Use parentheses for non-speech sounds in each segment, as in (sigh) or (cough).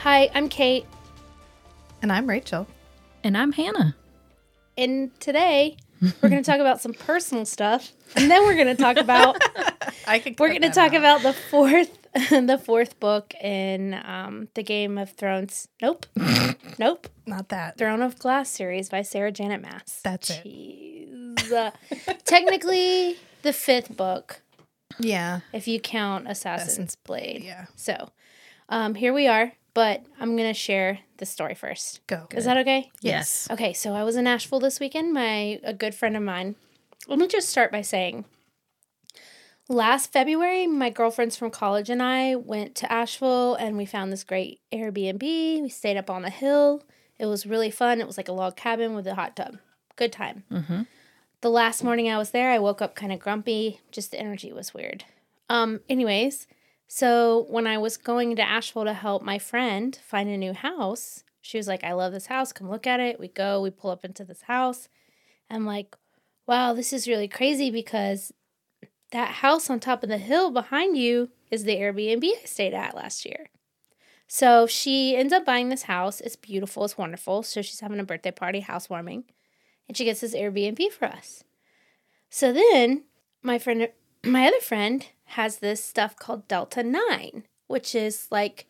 Hi, I'm Kate, And I'm Rachel. And I'm Hannah. and today we're going to talk about some personal stuff, and then we're going to talk about (laughs) I could. we're going to talk about the fourth (laughs) the fourth book in um, the Game of Thrones. Nope, nope, (laughs) not that. Throne of Glass series by Sarah Janet Maas. That's it. Jeez. Uh, technically, the fifth book, Yeah. if you count Assassin's, Assassin's Blade. Yeah. So, um, here we are, but I'm going to share the story first. Go. Is that okay? Yes. Okay, so I was in Asheville this weekend. My a good friend of mine. Let me just start by saying last February, my girlfriends from college and I went to Asheville and we found this great Airbnb. We stayed up on the hill. It was really fun. It was like a log cabin with a hot tub. Good time. Mm-hmm. The last morning I was there, I woke up kind of grumpy. Just the energy was weird. Um, anyways, so when I was going to Asheville to help my friend find a new house, she was like, I love this house. Come look at it. We go, we pull up into this house. I'm like, wow, this is really crazy because that house on top of the hill behind you is the Airbnb I stayed at last year. So she ends up buying this house. It's beautiful, it's wonderful. So she's having a birthday party, housewarming, and she gets this Airbnb for us. So then my friend, my other friend, has this stuff called Delta 9, which is like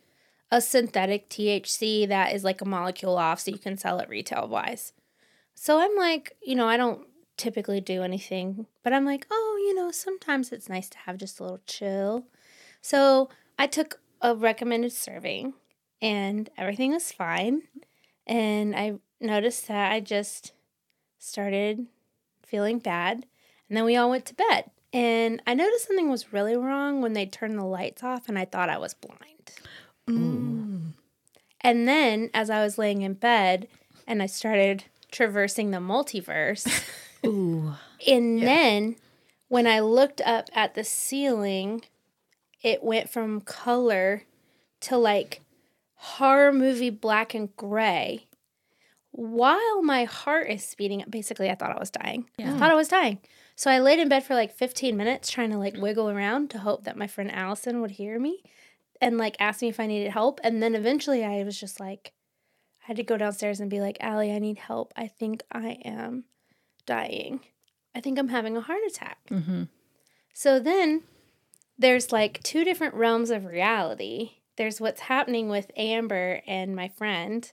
a synthetic THC that is like a molecule off so you can sell it retail wise. So I'm like, you know, I don't typically do anything, but I'm like, oh, you know, sometimes it's nice to have just a little chill. So I took a recommended serving and everything was fine. And I noticed that I just started feeling bad. And then we all went to bed. And I noticed something was really wrong when they turned the lights off, and I thought I was blind. Mm. And then as I was laying in bed and I started traversing the multiverse, (laughs) Ooh. and then when I looked up at the ceiling, it went from color to like horror movie black and gray. While my heart is speeding up, basically, I thought I was dying. Yeah. I thought I was dying. So I laid in bed for like 15 minutes trying to like wiggle around to hope that my friend Allison would hear me and like ask me if I needed help. And then eventually I was just like, I had to go downstairs and be like, Allie, I need help. I think I am dying. I think I'm having a heart attack. Mm-hmm. So then there's like two different realms of reality. There's what's happening with Amber and my friend,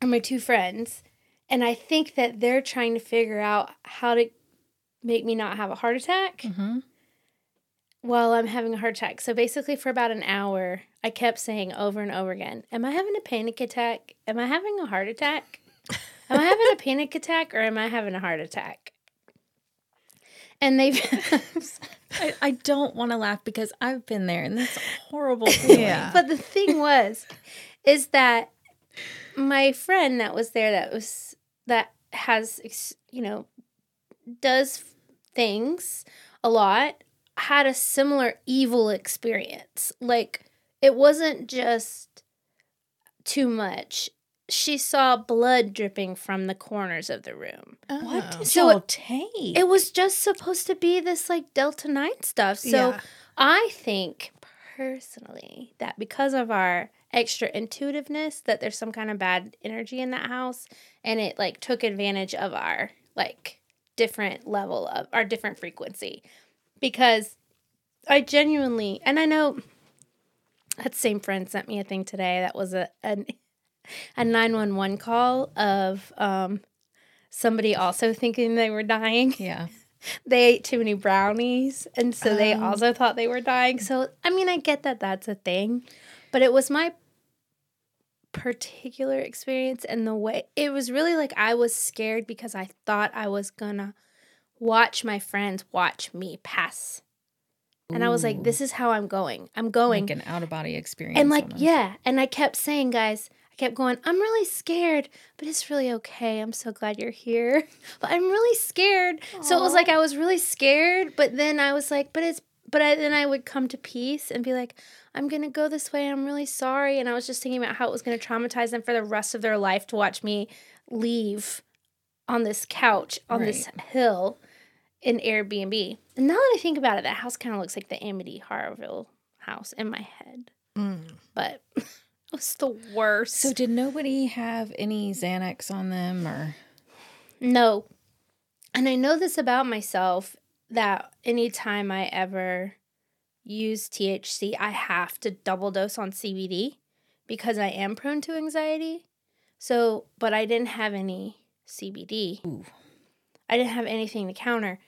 or my two friends. And I think that they're trying to figure out how to make me not have a heart attack Mm-hmm. while I'm having a heart attack. So basically, for about an hour, I kept saying over and over again, Am I having a panic attack? Am I having a heart attack? Am I having a (laughs) panic attack or am I having a heart attack? And they've. (laughs) (laughs) I, I don't want to laugh because I've been there and that's horrible feeling. Yeah. but the thing was, is that my friend that was there that was, that has, you know, does things a lot, had a similar evil experience. Like, it wasn't just too much. She saw blood dripping from the corners of the room. What Oh. did So y'all take? It was just supposed to be this like Delta 9 stuff. So Yeah. I think personally that because of our extra intuitiveness that there's some kind of bad energy in that house and it like took advantage of our like different level of our different frequency because I genuinely and I know that same friend sent me a thing today that was a a, a 911 call of um somebody also thinking they were dying yeah. (laughs) they ate too many brownies and so they Um. also thought they were dying so i mean i get that that's a thing but it was my particular experience and the way it was really like i was scared because i thought i was gonna watch my friends watch me pass. And i was like this is how i'm going. I'm going. Like an out of body experience. and like almost. yeah. And i kept saying guys i kept going i'm really scared but it's really okay. I'm so glad you're here. (laughs) But i'm really scared. So it was like i was really scared but then i was like but it's but I, then i would come to peace and be like i'm gonna go this way i'm really sorry and i was just thinking about how it was gonna traumatize them for the rest of their life to watch me leave on this couch on this hill in airbnb and now that i think about it that house kind of looks like the Amityville house in my head Mm. but (laughs) was the worst. So did nobody have any Xanax on them or No. And I know this about myself that anytime I ever use THC, I have to double dose on CBD because I am prone to anxiety. So, but I didn't have any CBD. Ooh. I didn't have anything to counter.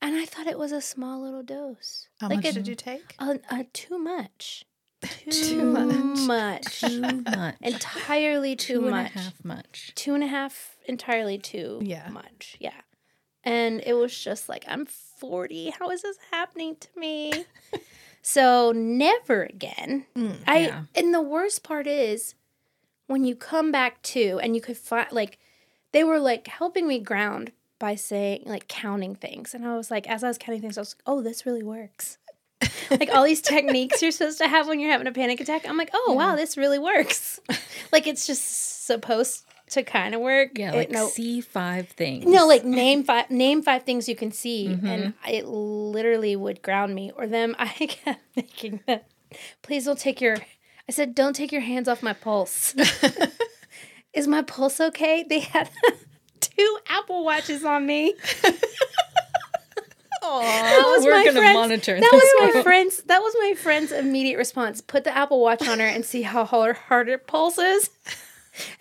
And I thought it was a small little dose. How Like much a- did you take? Uh, uh, too much. (laughs) Too, Too much. much. too much? entirely too Two and a much. half much. two and a half entirely too Yeah. much. Yeah. And it was just like, I'm 40. How is this happening to me? (laughs) so never again. Mm, I yeah. and the worst part is when you come back to and you could find like they were like helping me ground by saying like counting things. And I was like, as I was counting things, I was like, oh, this really works. (laughs) like all these techniques you're supposed to have when you're having a panic attack. I'm like, oh wow, this really works. (laughs) like it's just supposed to kind of work. Yeah, It- like no, see five things. no, like name five name five things you can see, Mm-hmm. and it literally would ground me. Or them, (laughs) I kept thinking that, please don't take your. I said, don't take your hands off my pulse. (laughs) Is my pulse okay? They had (laughs) two Apple Watches on me. That was We're my gonna friend's- monitor That was my friend's. That was my friend's immediate response. Put the Apple Watch on her and see how hard, hard her pulse is.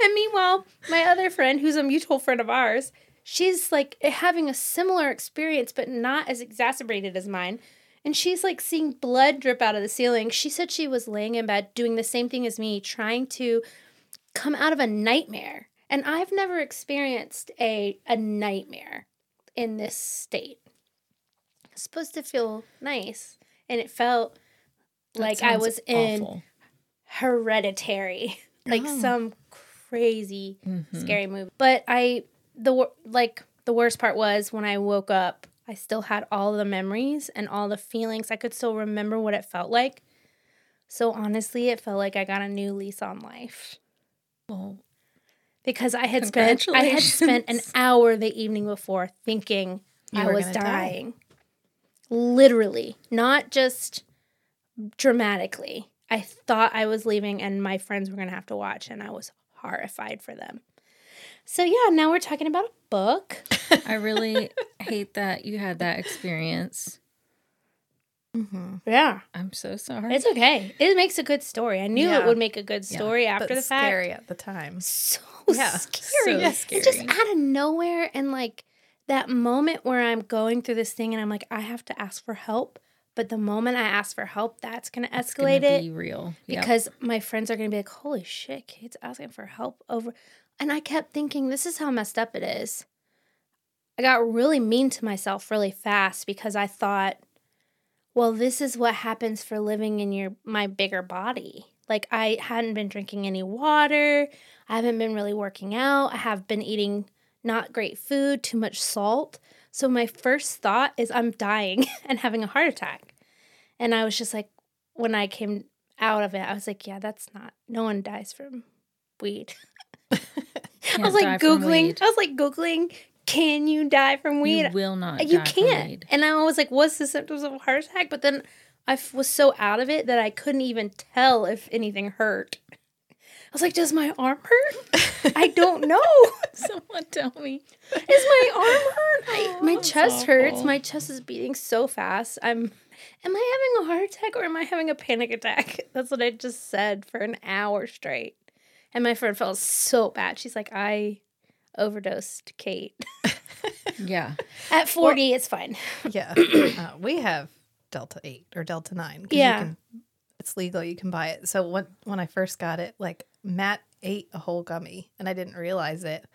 And meanwhile, my other friend, who's a mutual friend of ours, she's like having a similar experience, but not as exacerbated as mine. And she's like seeing blood drip out of the ceiling. She said she was laying in bed doing the same thing as me, trying to come out of a nightmare. And I've never experienced a a nightmare in this state. It's supposed to feel nice, and it felt That like I was in. Hereditary, like Oh. some crazy Mhm. scary movie. But I the like the worst part was when I woke up, I still had all the memories and all the feelings. I could still remember what it felt like. So honestly, it felt like I got a new lease on life Well, because I had spent I had spent an hour the evening before thinking You I was gonna die. dying. Literally, not just dramatically. I thought I was leaving and my friends were going to have to watch and I was horrified for them. So yeah, now we're talking about a book. (laughs) I really hate that you had that experience. Mm-hmm. Yeah. I'm so sorry. It's okay. It makes a good story. I knew it would make a good Yeah. story after But the fact. scary at the time. So (laughs) Yeah. scary. So And just out of nowhere and like that moment where I'm going through this thing and I'm like, I have to ask for help. But the moment I ask for help, that's gonna It's escalate gonna it. be real. Yep. because my friends are going to be like, "Holy shit, Kate's asking for help over." And I kept thinking, this is how messed up it is. I got really mean to myself really fast because I thought, well, this is what happens for living in your my bigger body. Like I hadn't been drinking any water, I haven't been really working out, I have been eating not great food, too much salt. So my first thought is I'm dying (laughs) and having a heart attack. And I was just like when I came out of it, I was like, yeah, that's not, no one dies from weed. (laughs) I was like Googling. I was like Googling, can you die from weed? You will not. you can't. And I was like, what's the symptoms of a heart attack? But then I was so out of it that I couldn't even tell if anything hurt. I was like, does my arm hurt? (laughs) I don't know. (laughs) Someone tell me. Is my arm hurt? (laughs) I, my that's chest hurts. My chest is beating so fast. I'm. Am I having a heart attack or am I having a panic attack? That's what I just said for an hour straight. And my friend felt so bad. She's like, I overdosed Kate. Yeah. At 40, it's fine. Yeah. (clears throat) uh, we have Delta 8 or Delta 9. 'cause you Yeah. can- it's legal. You can buy it. So when, when I first got it, like Matt ate a whole gummy and I didn't realize it.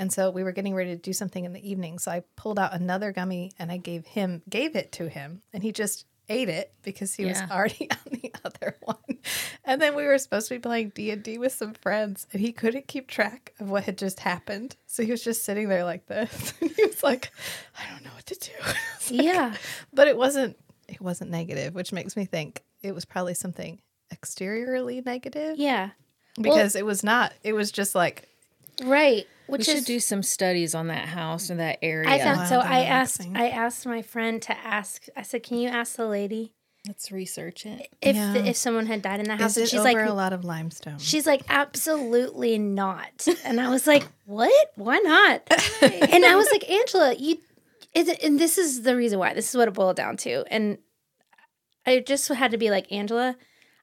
And so we were getting ready to do something in the evening. So I pulled out another gummy and I gave him, gave it to him. And he just ate it because he was already (laughs) on the other one. And then we were supposed to be playing D&D with some friends and he couldn't keep track of what had just happened. So he was just sitting there like this. (laughs) And he was like, I don't know what to do. (laughs) Like, Yeah. but it wasn't it wasn't negative which makes me think it was probably something exteriorly negative Yeah. because it was not it was just like Right. We Which should is do some studies on that house or that area. I found Wow, so that I asked. I asked my friend to ask I said, Can you ask the lady Let's research it. if Yeah. if someone had died in the house, Is and it she's over like, a lot of limestone? she's like, absolutely not. And I was like, (laughs) what? Why not? (laughs) and I was like, Angela, you, is it, and this is the reason why. This is what it boiled down to. And I just had to be like, Angela,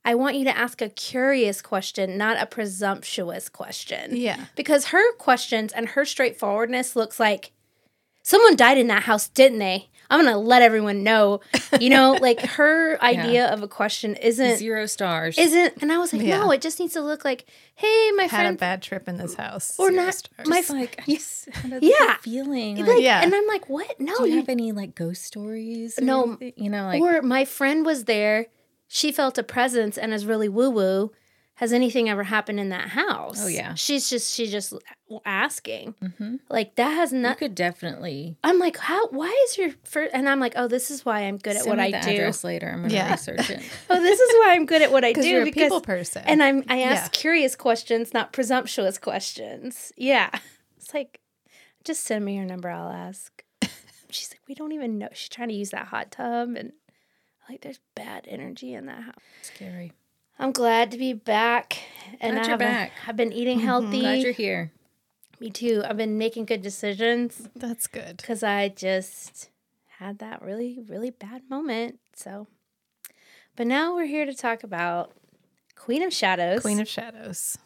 I want you to ask a curious question, not a presumptuous question. yeah. Because her questions and her straightforwardness looks like someone died in that house, didn't they? I'm gonna let everyone know. You know, (laughs) like her idea of a question isn't Zero stars. isn't and I was like, Yeah. no, it just needs to look like, hey, my friend. Had a bad trip in this house. Or Zero not- stars. my Just like, I just had a Yeah. feeling. like, Like, Yeah. and I'm like, what? No, do you you, have any like ghost stories? No. anything? You know, like or my friend was there, she felt a presence and is really woo woo. Has anything ever happened in that house? Oh, yeah. She's just she's just asking. hmm Like that has you not could definitely I'm like, how? Why is your first? And I'm like, oh, this is why I'm good at what me I the do. address later. I'm gonna Yeah. research it. (laughs) Oh, this is why I'm good at what I (laughs) do because you're a because people person. and I'm I ask Yeah. curious questions, not presumptuous questions. Yeah, (laughs) it's like, just send me your number. I'll ask. She's like, we don't even know. She's trying to use that hot tub, and like, there's bad energy in that house. Scary. I'm glad to be back, and Glad I have back. I've been eating mm-hmm. healthy. Glad you're here. Me too. I've been making good decisions. That's good. because I just had that really, really bad moment. So, but now we're here to talk about Queen of Shadows. Queen of Shadows.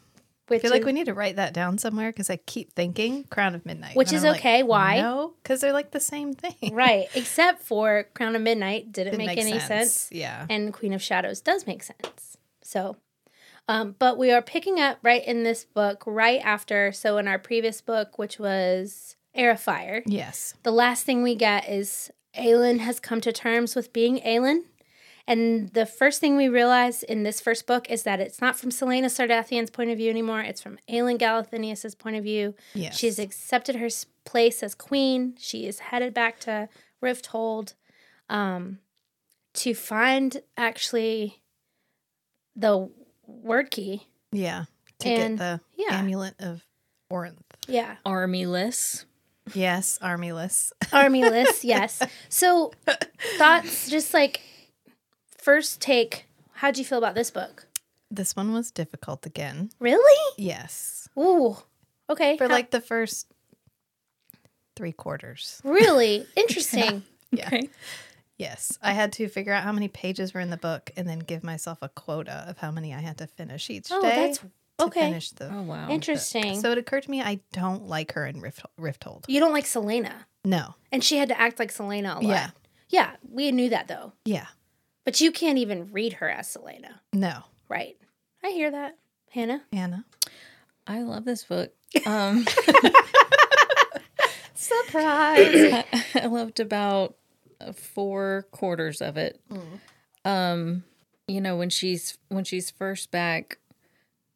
which I feel like we need to write that down somewhere because I keep thinking Crown of Midnight. Which is I'm like, okay. Why? No, because they're like the same thing. right, (laughs) except for Crown of Midnight didn't It make makes any sense. Yeah. and Queen of Shadows does make sense. So, um, but we are picking up right in this book right after. So, in our previous book, which was Heir of Fire, Yes. the last thing we get is Aelin has come to terms with being Aelin. And the first thing we realize in this first book is that it's not from Celaena Sardothien's point of view anymore. It's from Aelin Galathynius' point of view. Yes. She's accepted her place as queen. She is headed back to Rifthold um, to find actually the word key. yeah. To and- get the yeah. amulet of Orynth. Yeah. Armyless. Yes, armyless. (laughs) Army list, yes. So (laughs) thoughts just like first take, how'd you feel about this book? This one was difficult again. Really? Yes. Ooh. Okay. For How- like the first three quarters. really (laughs) interesting. Yeah. Okay. Yes. I had to figure out how many pages were in the book and then give myself a quota of how many I had to finish each day. Oh, day. that's to okay. finish the Oh wow. Interesting. So it occurred to me I don't like her in Rift Rifthold. you don't like Celaena. No. And she had to act like Celaena a lot. Yeah. Yeah, we knew that though. Yeah. But you can't even read her as Celaena. No. Right. I hear that. Hannah. Hannah, I love this book. (laughs) Um, (laughs) (laughs) Surprise. I, (clears throat) I loved about four quarters of it. Um, you know, when she's when she's first back,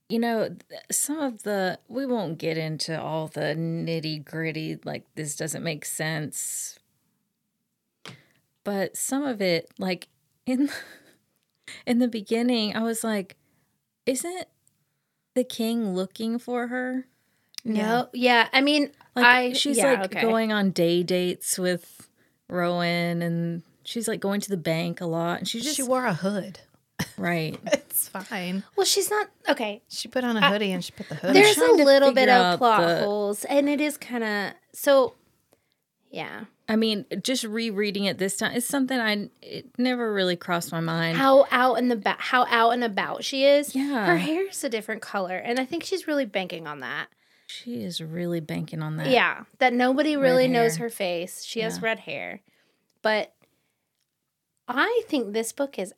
you know, some of the we won't get into all the nitty gritty. Like this doesn't make sense, but some of it, like in (laughs) in the beginning, I was like, isn't the king looking for her? no. Yeah. I mean, Like I she's yeah, like okay. going on day dates with Rowan and she's like going to the bank a lot and she just she wore a hood. right. (laughs) It's fine. Well, she's not okay. She put on a hoodie and she put the hood. There's a little bit of out plot the- holes, and it is kind of so. Yeah, I mean, just rereading it this time, it's something I it never really crossed my mind. how out and about, how out and about she is. Yeah. her hair's a different color, and I think she's really banking on that. She is really banking on that. Yeah, that nobody really knows her face. She has Yeah. red hair, but I think this book is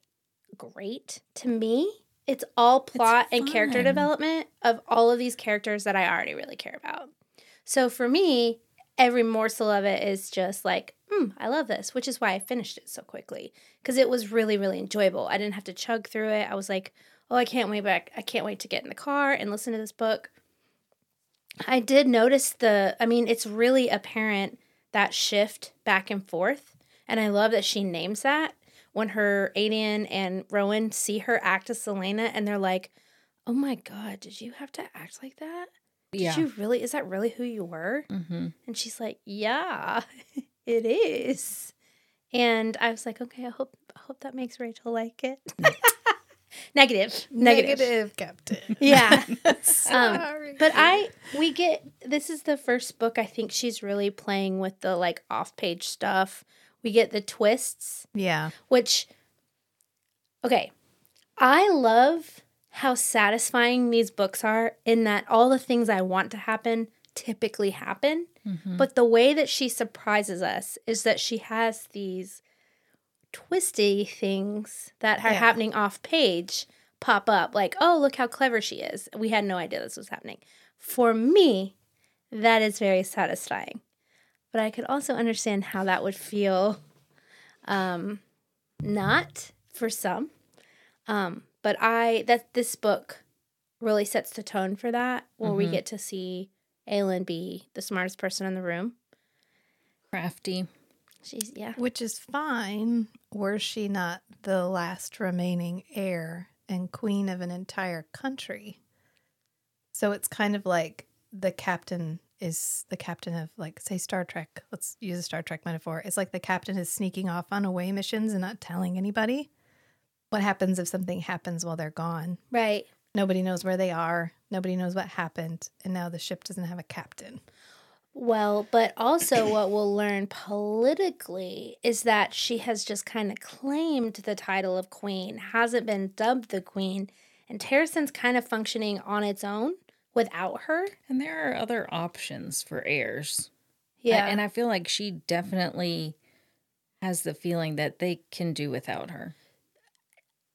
great to me. It's all plot and character development of all of these characters that I already really care about. So for me, every morsel of it is just like, mm, I love this, which is why I finished it so quickly because it was really, really enjoyable. I didn't have to chug through it. I was like, oh, I can't wait back. I can't wait to get in the car and listen to this book. I did notice the, I mean, it's really apparent that shift back and forth. And I love that she names that when her Aedion and Rowan see her act as Celaena and they're like, oh my God, did you have to act like that? Did Yeah. you really, is that really who you were? hmm And she's like, yeah, (laughs) it is. And I was like, okay, I hope I hope that makes Rachel like it. Negative. Negative. Negative, Captain. (laughs) Yeah. (laughs) Um, Sorry. but I we get this is the first book I think she's really playing with the like off-page stuff. We get the twists, yeah. which okay. I love how satisfying these books are in that all the things I want to happen typically happen. But the way that she surprises us is that she has these twisty things that are Yeah. happening off page pop up like, oh, look how clever she is. We had no idea this was happening. For me, that is very satisfying. But I could also understand how that would feel um, not for some. Um, but I that this book really sets the tone for that where we Mhm. get to see Aelin be the smartest person in the room. Crafty. She's yeah. Which is fine, were she not the last remaining heir and queen of an entire country. So it's kind of like the captain is the captain of, like, say, Star Trek. Let's use a Star Trek metaphor. It's like the captain is sneaking off on away missions and not telling anybody. What happens if something happens while they're gone? Right. Nobody knows where they are. Nobody knows what happened. And now the ship doesn't have a captain. Well, but also what we'll learn politically is that she has just kind of claimed the title of queen, hasn't been dubbed the queen, and Terrasen's kind of functioning on its own without her. And there are other options for heirs. I- Yeah. and I feel like she definitely has the feeling that they can do without her.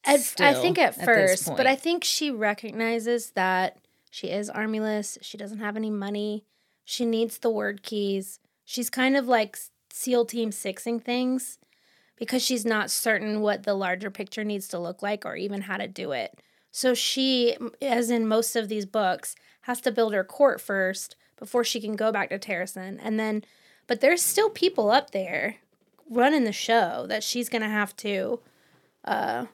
At, I think at at first, but. I think she recognizes that she is armyless. She doesn't have any money. She needs the word keys. She's kind of like SEAL Team Sixing things because she's not certain what the larger picture needs to look like or even how to do it. So she, as in most of these books, has to build her court first before she can go back to Terrasen. And then, but there's still people up there running the show that she's going to have to uh,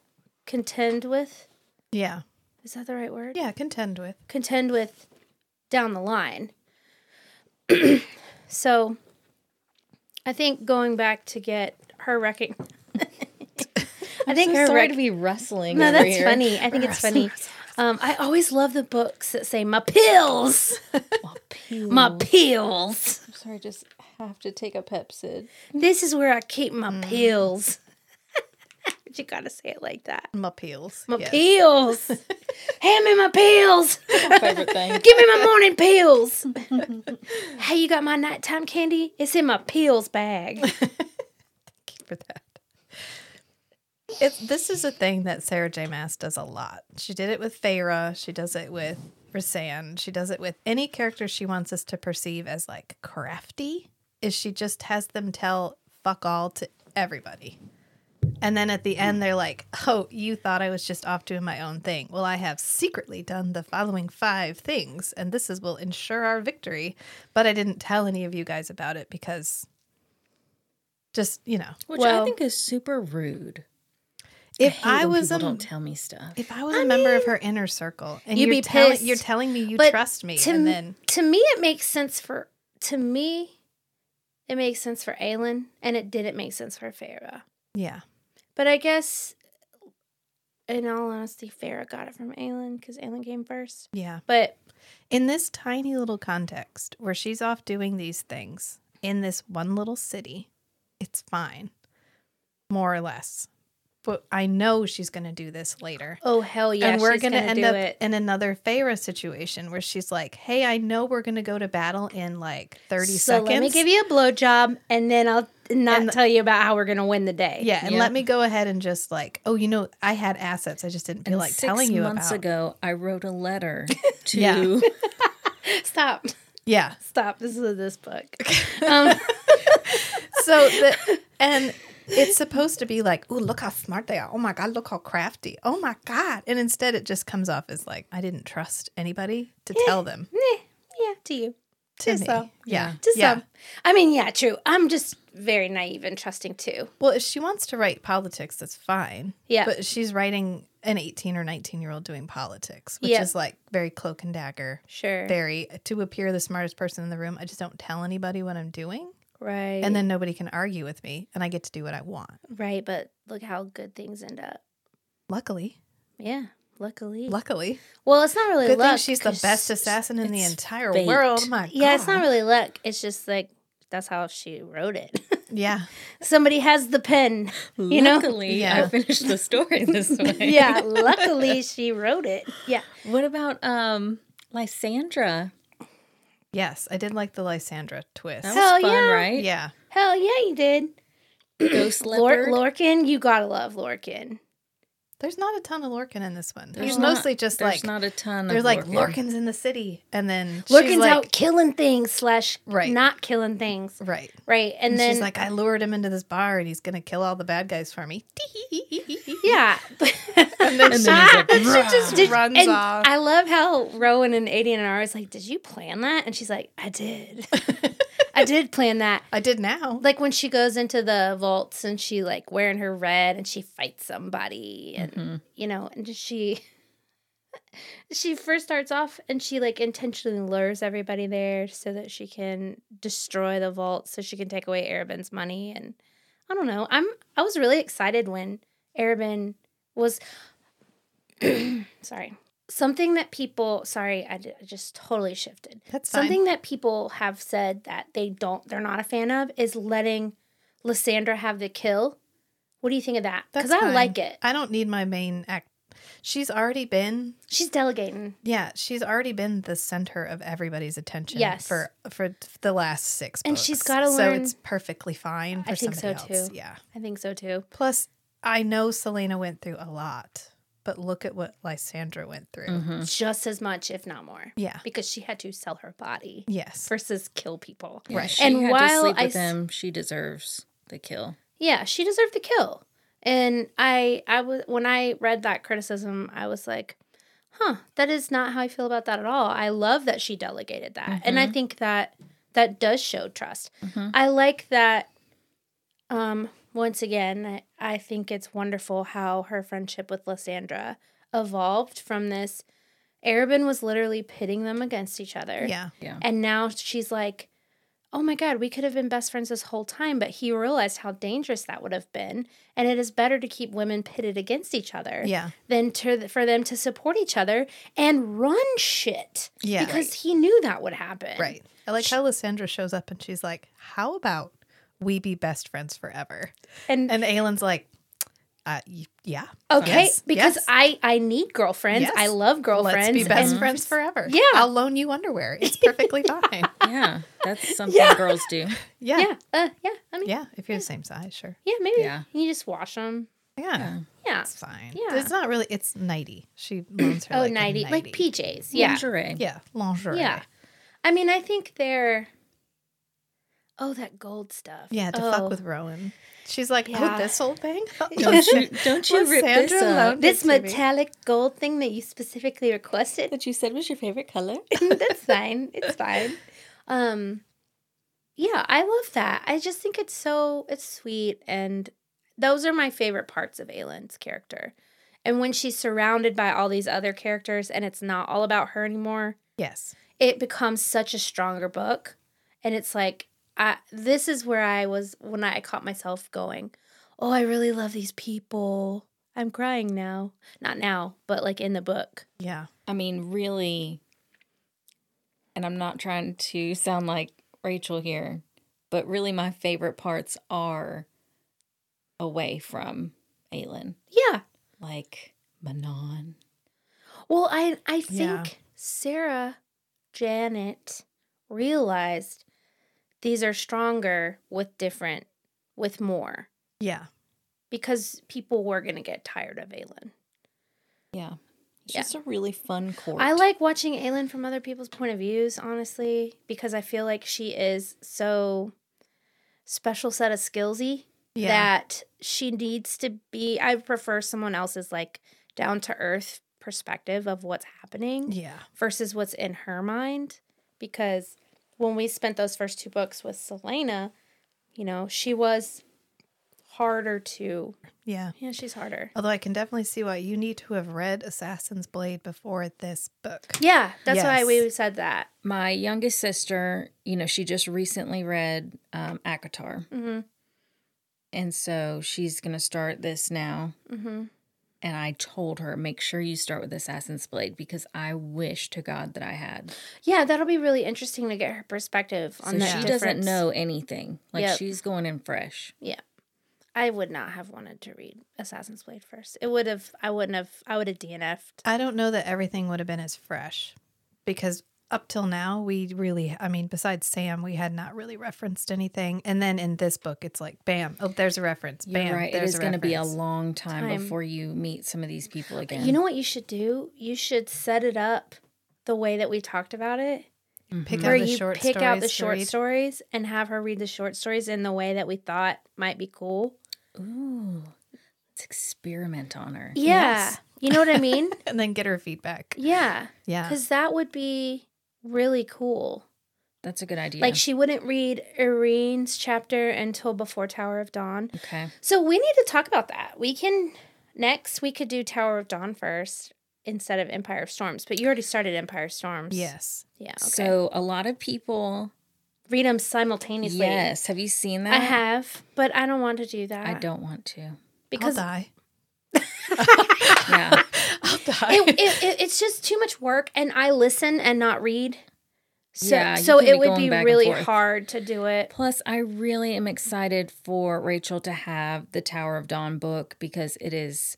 contend with. Yeah. Is that the right word? Yeah, contend with. Contend with down the line. So I think going back to get her recognition. (laughs) I think so her sorry rec- to be rustling. No, that's here. funny. I think it's funny. Um, I always love the books that say my pills, (laughs) my pills. I'm sorry, just have to take a Pepcid. This is where I keep my Mm. pills. But you gotta say it like that. My pills. My yes. pills. (laughs) Hand me my pills. My favorite thing. Give me my morning pills. (laughs) hey, you got my nighttime candy? It's in my pills bag. (laughs) Thank you for that. It's this is a thing that Sarah J. Maas does a lot. She did it with Feyre. She does it with Rhysand. She does it with any character she wants us to perceive as like crafty. Is she just has them tell fuck all to everybody. And then at the end, mm. they're like, Oh, you thought I was just off doing my own thing. Well, I have secretly done the following five things, and this is will ensure our victory. But I didn't tell any of you guys about it because just, you know, Which Well- I think is super rude. if hate I, when was people a don't tell me stuff. if I was a member of her inner circle and You'd you're be telling pissed. you're telling me you But trust me, to, and m- then to me, it makes sense for to me. It makes sense for Aelin, and it didn't make sense for Feyre. yeah, But I guess, in all honesty, Feyre got it from Aelin because Aelin came first. yeah. But In this tiny little context where she's off doing these things in this one little city, it's fine, more or less. But I know she's going to do this later. oh hell yeah, and we're she's going to end do up it. in another Feyre situation where she's like, "Hey, I know we're going to go to battle in like thirty so seconds. let me give you a blowjob, and then I'll not And- tell you about how we're gonna win the day. yeah, and Yeah. let me go ahead and just like, oh, you know, I had assets. I just didn't feel And like six telling you months about. ago, I wrote a letter (laughs) to Yeah. (laughs) stop, Yeah, stop. This is this book. Um, (laughs) So the and it's supposed to be like, oh, look how smart they are. Oh my god, look how crafty. Oh my god. And instead it just comes off as like, I didn't trust anybody to tell them. eh, yeah, to you. To to me. some. Yeah. To yeah. some. I mean, yeah, true. I'm just very naive and trusting too. Well, if she wants to write politics, that's fine. Yeah. But she's writing an 18 or 19 year old doing politics, which Yeah. is like very cloak and dagger. Sure. Very to appear the smartest person in the room. I just don't tell anybody what I'm doing. Right. and then nobody can argue with me, and I get to do what I want. right, but look how good things end up. Luckily, Yeah, luckily. luckily, well, it's not really good luck. thing she's the 'cause- best assassin in the it's entire fate. world. My Yeah, it's not really luck. It's just like that's how she wrote it. (laughs) Yeah, Somebody has the pen. You know? Luckily, Yeah. I finished the story (laughs) this way. Yeah, luckily she wrote it. Yeah. What about um Lysandra? Yes, I did like the Lysandra twist. That was Hell fun, yeah. right? yeah, Hell yeah, you did. Ghost Lor- leopard. Lorcan, you gotta love Lorcan. There's not a ton of Lorcan in this one. There's, There's not- mostly just like. There's like not a ton. there's of like Lorcan. Lorcans in the city, and then she's Lorcan's like, out killing things slash Right. not killing things. right. Right. And, And then she's like, I lured him into this bar, and he's gonna kill all the bad guys for me. (laughs) Yeah. (laughs) and then, And she, then he's like, (laughs) she just Did- runs and off. I love how Rowan and Aedion are always like, Did you plan that? And she's like, I did. I did plan that. I did now. Like when she goes into the vaults and she like wearing her red and she fights somebody and Mm-hmm. you know, and she (laughs) she first starts off and she like intentionally lures everybody there so that she can destroy the vault so she can take away Arobynn's money and I don't know. I'm I was really excited when Arobynn was (clears throat) sorry. Something that people sorry, I just totally shifted. That's fine. Something that people have said that they don't they're not a fan of is letting Lysandra have the kill. What do you think of that? Because I like it. I don't need my main act. She's already been, She's delegating. yeah, she's already been the center of everybody's attention. Yes. for for the last six. And books. she's gotta learn so it's perfectly fine. For I think so, somebody else. too. Yeah. I think so too. Plus, I know Celaena went through a lot, but look at what Lysandra went through. Mm-hmm. Just as much, if not more. Yeah. Because she had to sell her body Yes. versus kill people. Yeah, Right. She And had while to sleep I with s- him. She deserves the kill. Yeah, she deserved the kill. And I I was when I read that criticism, I was like, "Huh, that is not how I feel about that at all." I love that she delegated that. And I think that that does show trust. I like that um once again, I, I think it's wonderful how her friendship with Lysandra evolved from this Arobynn was literally pitting them against each other. Yeah. Yeah. And now she's like, oh my God, we could have been best friends this whole time. But he realized how dangerous that would have been. And it is better to keep women pitted against each other Yeah. than to, for them to support each other and run shit. Yeah. Because he knew that would happen. Right. I like how Lysandra shows up and she's like, "How about we be best friends forever?" And, And Aelin's like, uh, "Yeah, okay, yes, because yes. I, I need girlfriends. Yes. I love girlfriends. let's be best and- friends forever." Yeah. I'll loan you underwear. It's perfectly (laughs) fine. Yeah, that's something Yeah. girls do. Yeah. Yeah. Uh, yeah. I mean, yeah, Yeah, if you're the same size, sure. Yeah, maybe. Yeah. You just wash them. Yeah, Yeah. it's fine. Yeah. it's not really. It's nighty. She loans her Oh, like a nighty. Like PJs. Yeah. Lingerie. Yeah, lingerie. Yeah. I mean, I think they're. Oh, that gold stuff. yeah. To oh. fuck with Rowan. She's like, Yeah. oh, this whole thing. (laughs) Don't you (laughs) don't you rip this up? this it to me. metallic gold thing that you specifically requested. That you said was your favorite color. (laughs) That's fine. It's fine. Um, yeah, I love that. I just think it's so it's sweet, and those are my favorite parts of Aelin's character. And when she's surrounded by all these other characters, and it's not all about her anymore, Yes. it becomes such a stronger book. And it's like, I, this is where I was when I caught myself going, Oh, I really love these people. I'm crying now. Not now, but like in the book. Yeah. I mean, really, and I'm not trying to sound like Rachel here, but really my favorite parts are away from Aelin. Yeah. Like Manon. Well, I I think Yeah. Sarah Janet realized these are stronger with different with more Yeah. because people were going to get tired of Aelin. Yeah. It's Yeah. just a really fun court. I like watching Aelin from other people's point of views, honestly, because I feel like she is so special set of skillsy Yeah. that she needs to be. I prefer someone else's like down to earth perspective of what's happening yeah. versus what's in her mind. Because when we spent those first two books with Celaena, you know, she was harder to. Yeah. Yeah, she's harder. Although I can definitely see why you need to have read Assassin's Blade before this book. Yeah, that's why we said that. My youngest sister, you know, she just recently read um, ACOTAR. Mhm. And so she's going to start this now. Mm-hmm. And I told her, make sure you start with Assassin's Blade because I wish to God that I had. Yeah, that'll be really interesting to get her perspective on So that she difference. doesn't know anything. Like Yep. she's going in fresh. Yeah. I would not have wanted to read Assassin's Blade first. It would have. I wouldn't have. I would have DNF'd. I don't know that everything would have been as fresh because up till now, we really, I mean, besides Sam, we had not really referenced anything. And then in this book, it's like, bam, oh, there's a reference. You're Bam, right. It there's going to be a long time, Time. before you meet some of these people again. You know what you should do? You should set it up the way that we talked about it. Pick mm-hmm. Where out the you short pick out the stories short read. stories and have her read the short stories in the way that we thought might be cool. Ooh, let's experiment on her. Yeah. Yes. You know what I mean? (laughs) and then get her feedback. yeah. Yeah. Because that would be really cool. That's a good idea. Like she wouldn't read Irene's chapter until before Tower of Dawn. okay. So we need to talk about that. We can next we could do Tower of Dawn first instead of Empire of Storms. But you already started Empire of Storms. Yes. Yeah. Okay. So a lot of people, read them simultaneously. yes. Have you seen that? I have, but I don't want to do that. I don't want to. because I'll die. (laughs) Yeah. (laughs) I'll die. it, it, it, it's just too much work, and I listen and not read. So, Yeah, so it would be really hard to do it. Plus, I really am excited for Rachel to have the Tower of Dawn book because it is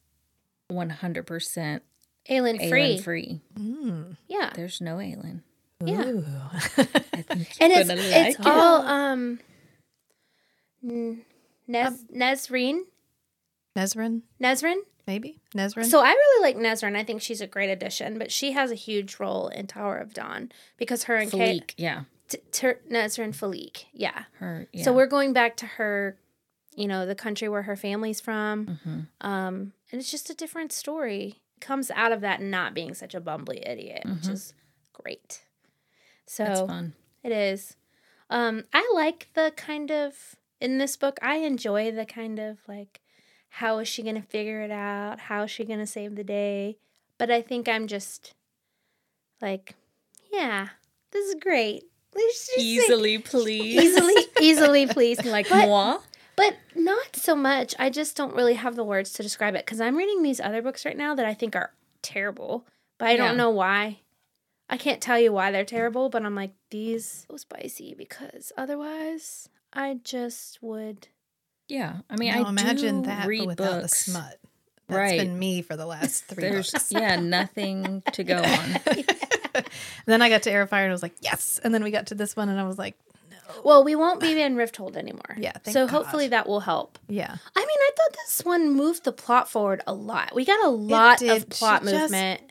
100% alien free. Aelin free. Mm. Yeah. There's no alien. Yeah. Ooh. (laughs) And it's gonna it's it. all um N- Nez Nezreen? Nezrin, Nezrin? Maybe? Nesryn? So I really like Nesryn. I think she's a great addition, but she has a huge role in Tower of Dawn because her and Kate yeah. T- Ter- Nesryn Faliq. Yeah. Her, yeah. So we're going back to her, you know, the country where her family's from. Mhm. Um, and it's just a different story. Comes out of that not being such a bumbly idiot, which Mhm. is great. So That's fun. it is. Um, I like the kind of in this book. I enjoy the kind of like, how is she gonna figure it out? How is she gonna save the day? But I think I'm just like, yeah, this is great. Let's just say- Easily, please. easily, (laughs) easily, please. like but, moi. but not so much. I just don't really have the words to describe it because I'm reading these other books right now that I think are terrible, but I don't Yeah. know why. I can't tell you why they're terrible, but I'm like, these so spicy because otherwise I just would. Yeah. I mean, Now I imagine do that, read but without books. the smut. That's Right. been me for the last (laughs) three There's, books. yeah, nothing to go (laughs) on. (laughs) then I got to Airfire and I was like, yes. And then we got to this one and I was like, no. Well, we won't be in Rifthold anymore. Yeah, thank so God. hopefully that will help. yeah. I mean, I thought this one moved the plot forward a lot. We got a lot of plot just- movement.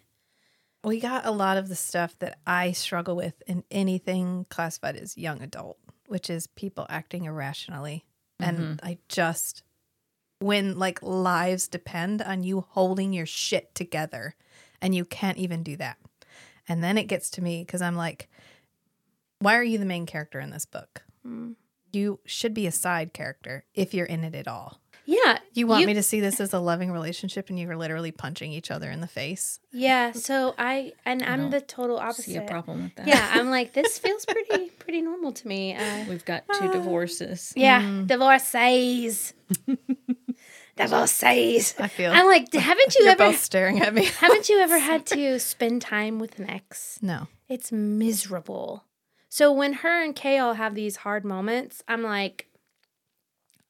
We got a lot of the stuff that I struggle with in anything classified as young adult, which is people acting irrationally. And I just, when like lives depend on you holding your shit together and you can't even do that. And then it gets to me because I'm like, why are you the main character in this book? Mm. You should be a side character if you're in it at all. Yeah. You want me to see this as a loving relationship and you're literally punching each other in the face? Yeah, so I and I'm the total opposite. See a problem with that. Yeah, I'm like this (laughs) feels pretty pretty normal to me. Uh, We've got two divorces. yeah, Mm. divorcees, (laughs) divorcees. I feel I'm like, haven't you you're ever both staring at me. haven't you ever had (laughs) to spend time with an ex? No. It's miserable. So when her and Chaol have these hard moments, I'm like,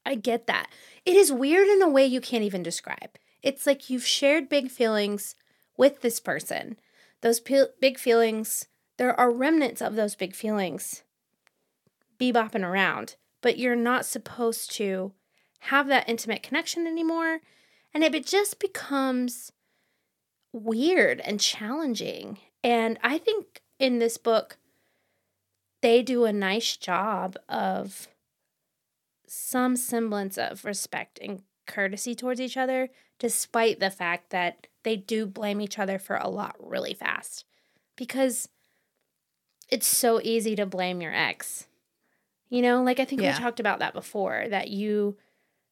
I get that. It is weird in a way you can't even describe. It's like you've shared big feelings with this person. Those pe- big feelings, there are remnants of those big feelings bebopping around, but you're not supposed to have that intimate connection anymore. And it just becomes weird and challenging. And I think in this book, they do a nice job of some semblance of respect and courtesy towards each other, despite the fact that they do blame each other for a lot really fast. Because it's so easy to blame your ex. You know, like I think Yeah. we talked about that before, that you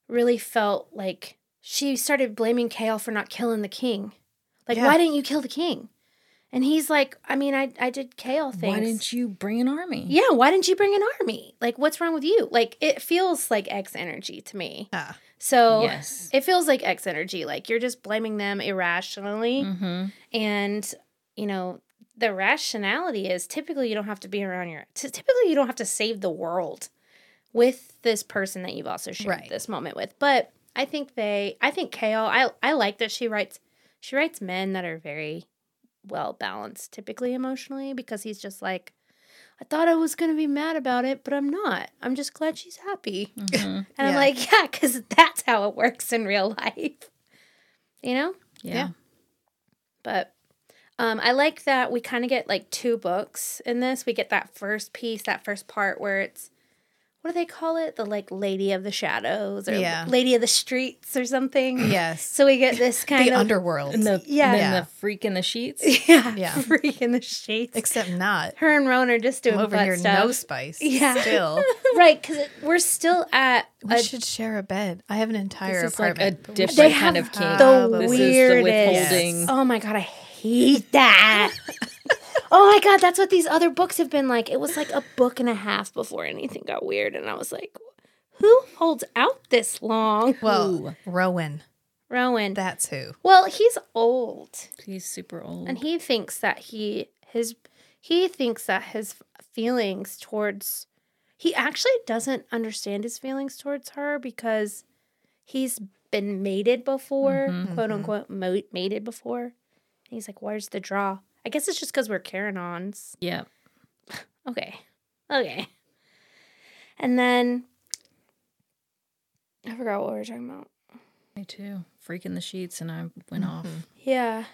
really felt like she started blaming Chaol for not killing the king. Like, Yeah. why didn't you kill the king? And he's like, I mean, I, I did Chaol things. Why didn't you bring an army? Yeah, why didn't you bring an army? Like, what's wrong with you? Like, it feels like X energy to me. Ah. So Yes. it feels like X energy. Like you're just blaming them irrationally. Mm-hmm. And, you know, the rationality is typically you don't have to be around your, typically you don't have to save the world with this person that you've also shared Right. this moment with. But I think they, I think Chaol, I, I like that she writes, she writes men that are very well balanced, typically emotionally, because he's just like, I thought I was going to be mad about it, but I'm not. I'm just glad she's happy. (laughs) Mm-hmm. And I'm like, yeah, because that's how it works in real (laughs) life. You know? Yeah. Yeah. But um, I like that we kind of get like two books in this. We get that first piece, that first part where it's, what do they call it? The like Lady of the Shadows or Yeah. Lady of the Streets or something. Yes. So we get this (laughs) kind the of. underworld. And the Yeah. yeah, Yeah. the freak in the sheets. (laughs) yeah, Yeah. freak in the sheets. Except not. Her and Rowan are just doing I'm over butt here, stuff. no spice. (laughs) Yeah. Still. right, because we're still at We a should share a bed. I have an entire This is like a apartment. different They kind have of king. the this weirdest. is the withholding. Oh my god, I hate that. Oh my god, that's what these other books have been like. It was like a book and a half before anything got weird, and I was like, who holds out this long? Well, Rowan. Rowan. That's who. well, he's old, He's super old. and he thinks that he his he thinks that his feelings towards he actually doesn't understand his feelings towards her because he's been mated before, Mhm. quote unquote, mated before. And he's like, "Where's the draw?" I guess it's just because we're Karenons. yeah. (laughs) Okay, okay. And then I forgot what we were talking about. Me too. Freaking the sheets, and I went off. Yeah,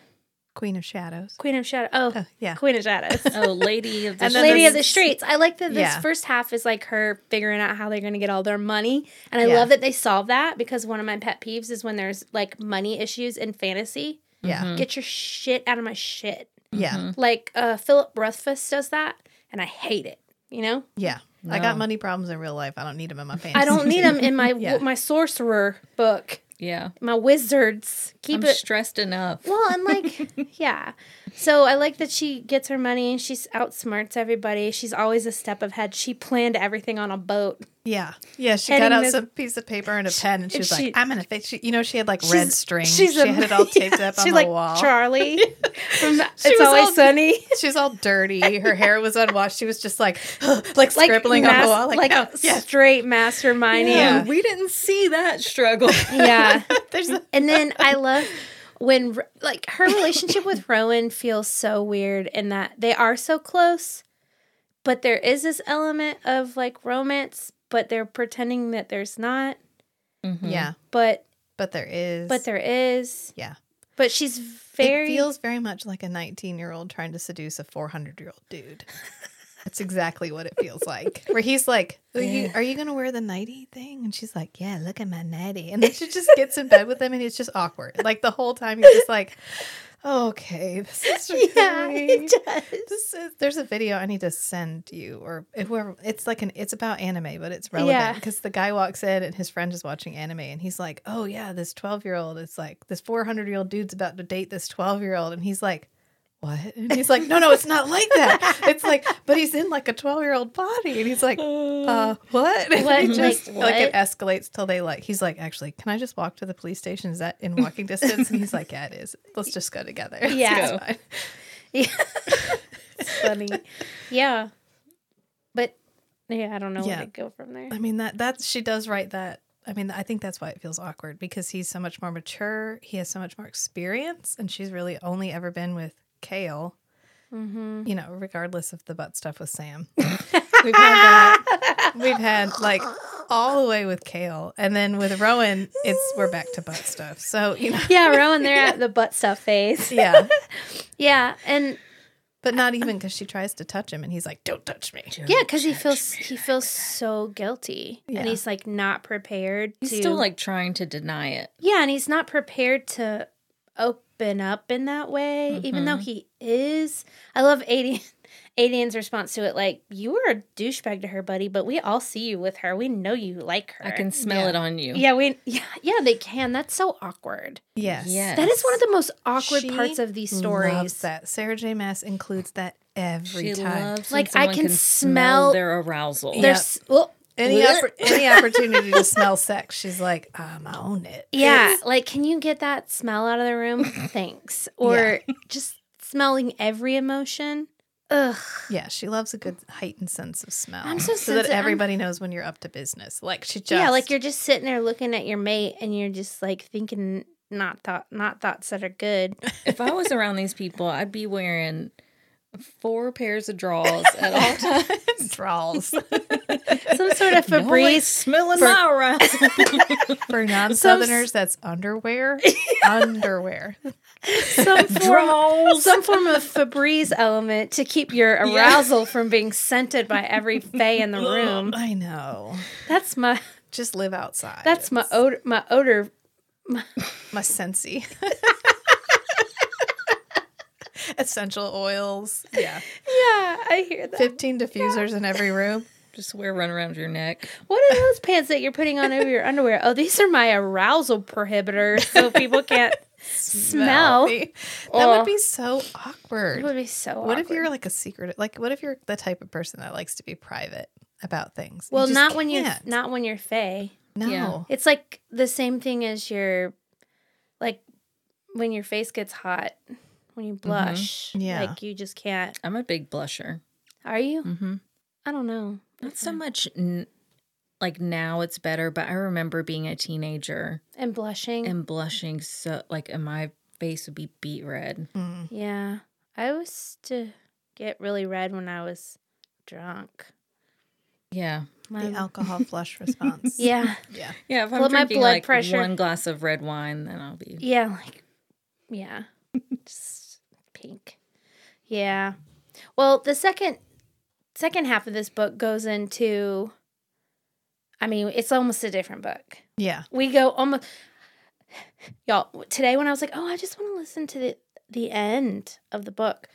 Queen of Shadows. Queen of Shadow. Oh, Oh, yeah. Queen of Shadows. (laughs) Oh, Lady of (laughs) the And then Lady of the Streets. I like that this Yeah. first half is like her figuring out how they're going to get all their money. And I Yeah. love that they solve that because one of my pet peeves is when there's like money issues in fantasy. Yeah. Mhm. Get your shit out of my shit. Yeah. Like uh, Philip Rothfuss does that, and I hate it. You know, Yeah. I got money problems in real life. I don't need them in my fantasy. I don't need them in my (laughs) Yeah. my sorcerer book, Yeah. my wizards. Keep I'm it stressed enough. Well, and like, (laughs) yeah. So I like that she gets her money and she outsmarts everybody. She's always a step ahead. She planned everything on a boat. Yeah. Yeah. She Heading got out this- some piece of paper and a pen and she was she- like, I'm going to fix you. You know, she had like red She's- string. she's she a- had it all (laughs) taped up on She's the like wall. Charlie (laughs) from the, She It's was Always all- Sunny. (laughs) She's all dirty. Her hair was unwashed. She was just like, (gasps) like Like, scribbling on the wall. Like, like "Oh, yeah. straight masterminding. Yeah. we didn't see that struggle. Yeah. There's a, And then I love when like her relationship with (laughs) Rowan feels so weird in that they are so close, but there is this element of like romance, but they're pretending that there's not. Mhm. yeah. But But there is. but there is. Yeah. But she's very It feels very much like a 19 year old trying to seduce a 400 year old dude. (laughs) That's exactly what it feels like. Where he's like, Are you, are you going to wear the nighty thing? And she's like, Yeah, look at my nighty. And then she just (laughs) gets in bed with him and it's just awkward. Like the whole time he's just like, Okay, this is really. (laughs) yeah, it does. Is, there's a video I need to send you, or whoever. It's like an. It's about anime, but it's relevant Yeah. because the guy walks in and his friend is watching anime, and he's like, "Oh yeah, this 12 year old is like this 400 year old dude's about to date this 12 year old," and he's like, "What?" And he's like, "No, no, it's not like that. It's like, but he's in like a 12 year old body," and he's like, "Uh, what?" And What? just Like, like, it escalates till they like. He's like, "Actually, can I just walk to the police station? Is that in walking distance?" And he's like, "Yeah, it is. Let's just go together." (laughs) It's Yeah. fine." Yeah. (laughs) it's funny. Yeah. But yeah, I don't know Yeah. where to go from there. I mean that that she does write that. I mean, I think that's why it feels awkward because he's so much more mature. He has so much more experience, and she's really only ever been with Chaol. Mm-hmm. You know, regardless of the butt stuff with Sam, (laughs) we've had that. We've had like all the way with Chaol, and then with Rowan, it's we're back to butt stuff. So you know, Yeah, Rowan, they're at (laughs) the butt stuff phase. yeah, (laughs) Yeah, and but not even because she tries to touch him, and he's like, "Don't touch me." yeah, because he feels he feels so guilty, Yeah. and he's like not prepared He's to. still like trying to deny it. yeah, and he's not prepared to open up in that way, even though mm-hmm. he is. I love Aedion. (laughs) Aedion's response to it, like, you were a douchebag to her, buddy, but we all see you with her. We know you like her. I can smell Yeah. it on you. Yeah, we yeah, yeah, they can. That's so awkward. Yes. Yes. That is one of the most awkward She parts of these Loves stories. that. Sarah J. Maas includes that every She time. loves Like, like I I can can smell- smell their arousal. Yeah. There's well, Any oppor- any opportunity to smell sex, she's like, um, I own it. Yeah, It's- like can you get that smell out of the room? (laughs) Thanks. Or just smelling every emotion. Ugh. yeah, she loves a good heightened sense of smell. I'm so so that sensi- I'm- everybody knows when you're up to business. Like she just Yeah, like you're just sitting there looking at your mate and you're just like thinking not thought not thoughts that are good. (laughs) If I was around these people, I'd be wearing four pairs of drawers at all (laughs) times. drawers. (laughs) Some sort of (laughs) Febreze Febreze. smelling my arousal. for non-southerners. That's underwear. underwear. Some form, some form of Febreze element to keep your arousal from being scented by every fae in the room. I know. That's my Just live outside. that's my odor my odor my sensey. (laughs) Essential oils. Yeah. Yeah, I hear that. 15 diffusers in every room. (laughs) Just wear run around your neck. What are those pants that you're putting on over your underwear? Oh, these are my arousal prohibitors, so (laughs) people can't smell. me. That would oh. be so awkward. It would be so. Awkward. What if you're like a secret? Like, what if you're the type of person that likes to be private about things? You Well, just not when you're can't. not when you're Fae. No. Yeah. It's like the same thing as your, like, when your face gets hot, when you blush. Mm-hmm. Yeah. Like you just can't. I'm a big blusher. Are you? Mm-hmm. I don't know. Not so much n- like now it's better, but I remember being a teenager And blushing. and blushing so like and my face would be beet red. Mm. yeah. I used to get really red when I was drunk. Yeah. My, The alcohol (laughs) flush response. yeah. Yeah. Yeah, if I'm Well, my drinking blood like pressure- one glass of red wine, then I'll be Yeah, like yeah. (laughs) Just pink. Yeah. Well, the second second half of this book goes into I mean, it's almost a different book. Yeah. We go almost Y'all, today when I was like, "Oh, I just want to listen to the the end of the book."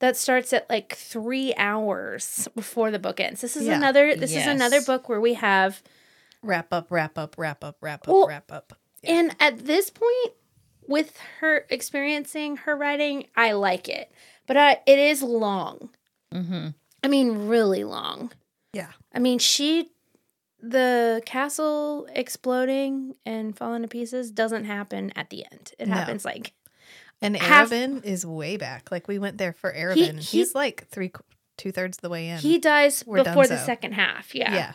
That starts at like 3 hours before the book ends. This is Yeah. another this is another book where we have Wrap up, wrap up, wrap up, wrap up, Well, wrap up. And at this point, with her experiencing her writing, I like it, but I, it is long. mm-hmm. I mean, really long. Yeah. I mean, she, the castle exploding and falling to pieces doesn't happen at the end. It No. happens like And Half- is way back. Like we went there for Arobynn. He- and he- he's like three, two thirds of the way in. he dies We're before the second half. Yeah. yeah.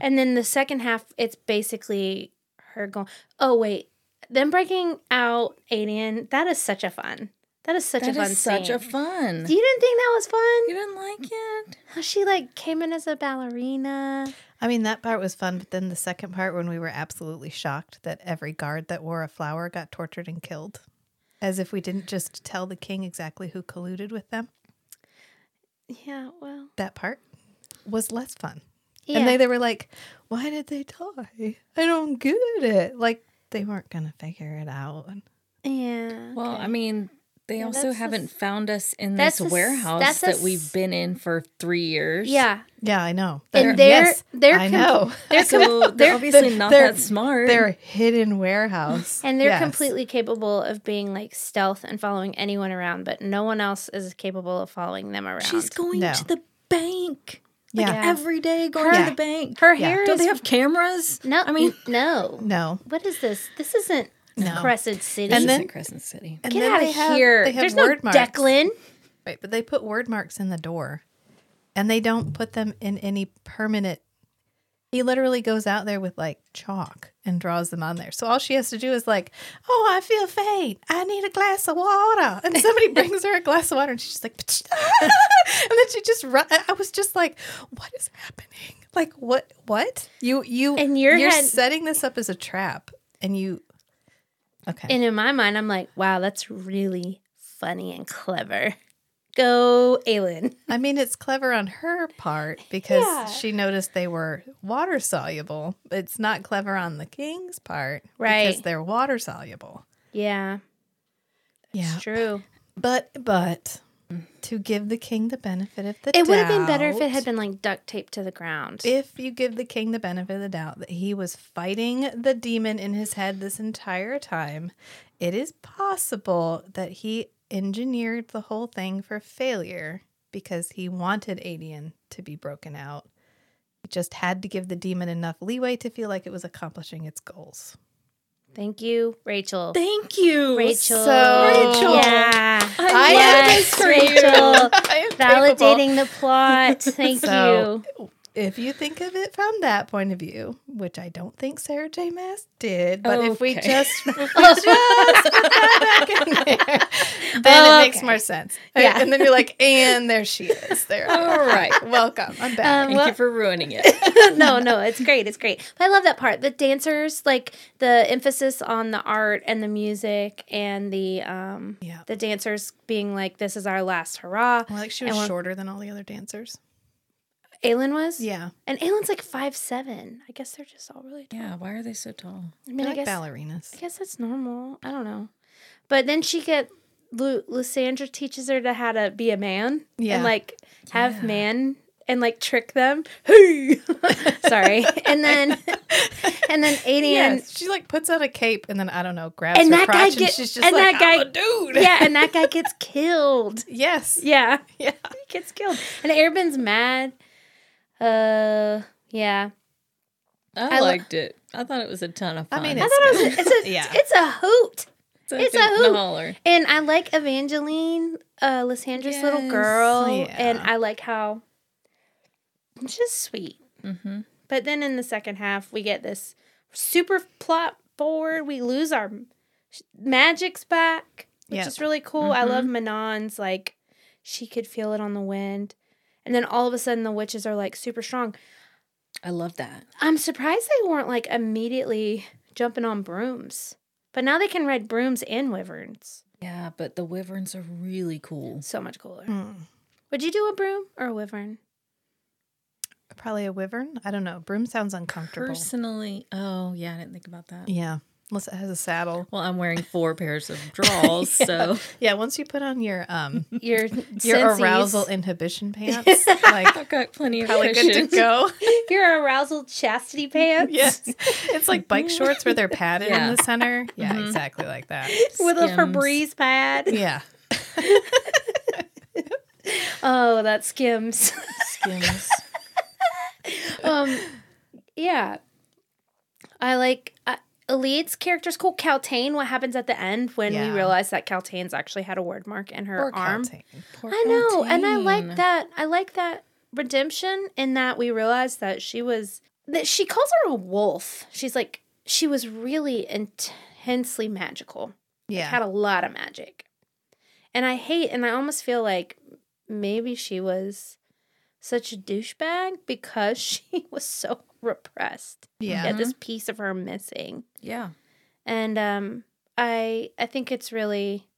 And then the second half, it's basically her going, oh, wait. Them breaking out Aelin, that is such a fun. That is such That a fun is such scene. a fun. You didn't think that was fun? You didn't like it? How she like came in as a ballerina. I mean, that part was fun, but then the second part when we were absolutely shocked that every guard that wore a flower got tortured and killed. As if we didn't just tell the king exactly who colluded with them. Yeah, well, That part was less fun. yeah. And they, they were like, why did they die? I don't get it. Like, they weren't going to figure it out. yeah. Well, okay. I mean, they Yeah, also haven't s- found us in this the warehouse that's the that s- we've been in for three years. yeah, Yeah, I know. And they're- yes, they're I com- know. they're com- (laughs) So they're they're obviously not they're- that smart. Their hidden warehouse. and they're Yes. completely capable of being like stealth and following anyone around, but no one else is capable of following them around. She's going No. to the bank. Like Yeah. every day going Her- to the bank. her Yeah. hair Don't they have cameras? no. I mean, no. No. What is this? This isn't No. Crescent City. And this then- isn't Crescent City. And Get then out they of have- here. They have There's no marks. Declan. Right, but they put Wyrdmarks in the door and they don't put them in any permanent. He literally goes out there with like chalk and draws them on there. So all she has to do is like, "Oh, I feel faint. I need a glass of water." And somebody (laughs) brings her a glass of water and she's just like, (laughs) and then she just run. I was just like, "What is happening? Like what? What? You you your you're head- setting this up as a trap and you Okay. And in my mind, I'm like, wow, that's really funny and clever. Go, Aelin. (laughs) I mean, it's clever on her part because Yeah. she noticed they were water soluble. It's not clever on the king's part, Right. Because they're water soluble. Yeah, Yeah, true. but but to give the king the benefit of the doubt. It would have been better if it had been like duct taped to the ground. if you give the king the benefit of the doubt that he was fighting the demon in his head this entire time, it is possible that he engineered the whole thing for failure because he wanted Aedion to be broken out. He just had to give the demon enough leeway to feel like it was accomplishing its goals. Thank you, Rachel. Thank you, Rachel. So- Rachel. Yeah. I yes, love this for you. Rachel. (laughs) I am capable. Validating the plot. Thank (laughs) So, you. If you think of it from that point of view, which I don't think Sarah J. Maas did, but if we just if we (laughs) just put that back in there, then it makes Okay. more sense. Yeah. And then you're like, and there she is. There. All right. (laughs) Welcome. I'm back. Um, Thank well- you for ruining it. (laughs) no, no, it's great. It's great. But I love that part. The dancers, like the emphasis on the art and the music and the um Yeah. the dancers being like, This is our last hurrah. Well, like she was want- shorter than all the other dancers. Aelin was? Yeah. And Aelin's like five seven. I guess they're just all really tall. yeah, why are they so tall? I mean, They're I like guess ballerinas. I guess that's normal. I don't know. But then she get Lu- Lysandra teaches her to how to be a man Yeah. and like have Yeah. man and like trick them. Hey, (laughs) sorry. And then (laughs) and then Aedion. Yes. She like puts on a cape and then I don't know, grabs And her that guy crotch and she's just and like, that guy- I'm a dude. Yeah, and that guy (laughs) gets killed. yes. Yeah, Yeah. he gets killed. And Arobynn's mad. Uh, yeah. I, I lo- liked it. I thought it was a ton of I fun. mean, I It's thought it was. It's a. (laughs) Yeah. It's a hoot. it's a, it's a hoot and holler. And I like Evangeline, uh, Lysandra's little girl, Yeah. and I like how it's just sweet. Mm-hmm. But then in the second half, we get this super plot forward. We lose our magics back, which Yep. is really cool. I love Manon's like she could feel it on the wind, and then all of a sudden the witches are like super strong. I love that. I'm surprised they weren't like immediately jumping on brooms, but now they can ride brooms and wyverns. Yeah, but the wyverns are really cool. So much cooler. Hmm. Would you do a broom or a wyvern? Probably a wyvern. I don't know. Broom sounds uncomfortable. Personally, oh yeah, I didn't think about that. Yeah. Unless it has a saddle. Well, I'm wearing (laughs) four pairs of (laughs) draws, so Yeah, once you put on your um (laughs) Your your sensies. arousal inhibition pants, like I've got plenty of probably good to go. your arousal chastity pants. yes. It's like bike shorts where they're padded Yeah. in the center. Yeah, exactly like that. with a Skims. Febreze pad. Yeah. Oh, that skims. Skims. um, yeah, I like uh, Elide's character's cool. Kaltain. What happens at the end when Yeah. we realize that Kaltain's actually had a Wyrdmark in her Or arm? Kaltain. Poor I know, and I like that. I like that redemption in that we realize that she was that she calls her a wolf. She's like she was really intensely magical. Yeah. Had a lot of magic. And I hate and I almost feel like maybe she was such a douchebag because (laughs) she was so repressed. Yeah. Had this piece of her missing Yeah. and um i i think it's really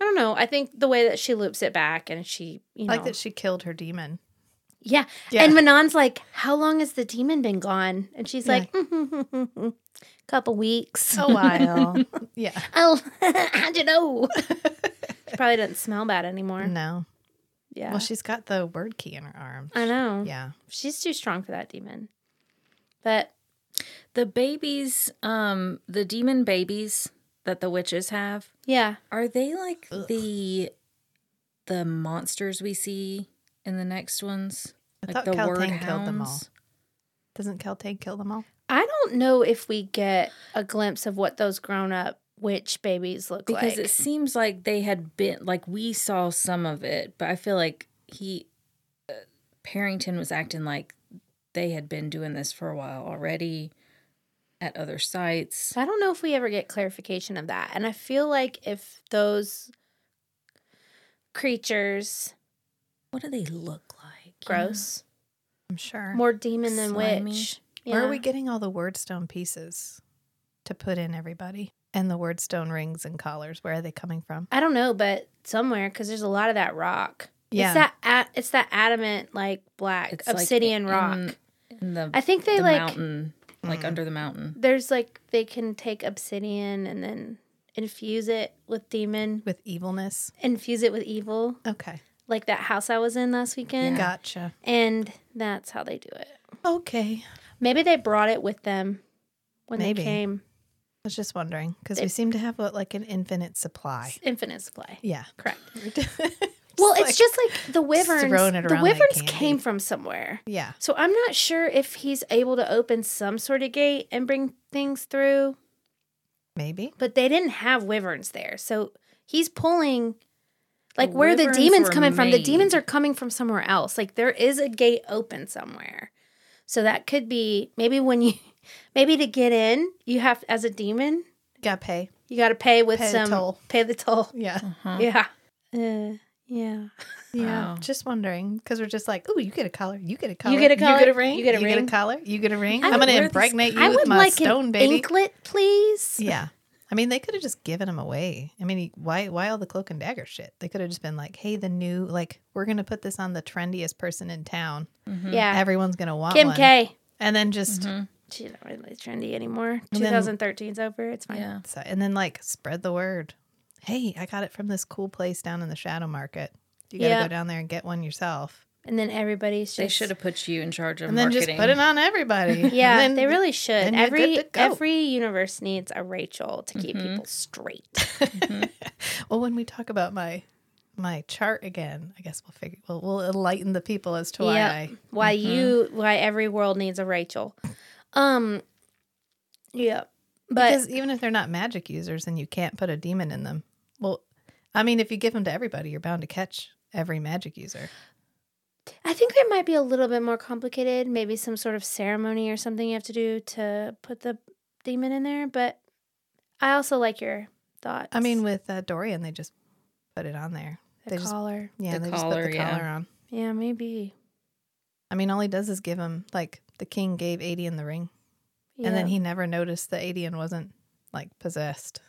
i don't know i think the way that she loops it back and she you know like that she killed her demon. yeah. Yeah. and manon's like how long has the demon been gone and she's Yeah. like (laughs) couple weeks A while. (laughs) yeah. oh how'd you know she probably doesn't smell bad anymore No. Yeah Well, she's got the Wyrdkey in her arm. i know Yeah. she's too strong for that demon but The babies, um, the demon babies that the witches have, yeah are they like the the monsters we see in the next ones? I like thought the Kaltain killed them all. Doesn't Kaltain kill them all? i don't know if we get a glimpse of what those grown-up witch babies look Because like Because it seems like they had been like we saw some of it, but I feel like he uh, Perrington was acting like they had been doing this for a while already at other sites. I don't know if we ever get clarification of that. And I feel like if those creatures What do they look like? gross, I'm sure. more demon than Slimy. witch. Where are we getting all the Wyrdstone pieces to put in everybody? And the Wyrdstone rings and collars, where are they coming from? I don't know, but somewhere because there's a lot of that rock. Yeah. It's that it's that adamant like black It's like obsidian in- rock. In the I think they the like mountain, like Mm. under the mountain. there's like they can take obsidian and then infuse it with demon, With evilness. infuse it with evil, Okay. like that house I was in last weekend. Gotcha. And that's how they do it. Okay. Maybe they brought it with them when Maybe. they came. I was just wondering because we seem to have what, like an infinite supply. Infinite supply. Yeah. Correct. (laughs) well, Well, it's just like the wyverns. The around like wyverns came from somewhere. yeah. So I'm not sure if he's able to open some sort of gate and bring things through, Maybe. but they didn't have wyverns there. So he's pulling like where the demons coming from. The demons are coming from somewhere else. Like there is a gate open somewhere. So that could be maybe when you maybe to get in, you have as a demon, you Got to pay. you got to pay with Pay the some toll. pay the toll. Yeah. Huh? Yeah. Uh, yeah. Yeah. Wow. Just wondering because we're just like, oh, you get a collar. You get a collar. You get a collar, You get a ring. you get a You ring. get a collar. You get a ring. I I'm going to wear this- impregnate you I with would my like stone an baby. anklet, please. Yeah. I mean, they could have just given him away. I mean, why why all the cloak and dagger shit? They could have just been like, "Hey, the new like we're gonna put this on the trendiest person in town. Mm-hmm. Yeah. Everyone's gonna want Kim one." K. And then just mm-hmm. She's not really trendy anymore. And then- over. It's fine. Yeah. so- and then like spread the word. Hey, I got it from this cool place down in the Shadow Market. You gotta Yeah. go down there and get one yourself. And then everybody's just They should have put you in charge of And then just put it on everybody. (laughs) Yeah, then- they really should. Every good to go. every universe needs a Rachel to keep mm-hmm. people straight. (laughs) Well, when we talk about my my chart again, I guess we'll figure we'll, we'll enlighten the people as to why Yep. I Why mm-hmm. you why every world needs a Rachel. Um yeah. But because even if they're not magic users and you can't put a demon in them, well, I mean, if you give them to everybody, you're bound to catch every magic user. I think it might be a little bit more complicated. Maybe some sort of ceremony or something you have to do to put the demon in there. But I also like your thoughts. I mean, with uh, Dorian, they just put it on there. the they just collar. yeah, The they just put the yeah. collar on. Yeah, maybe. I mean, all he does is give him like the king gave Aedion the ring, and then he never noticed that Aedion wasn't like possessed.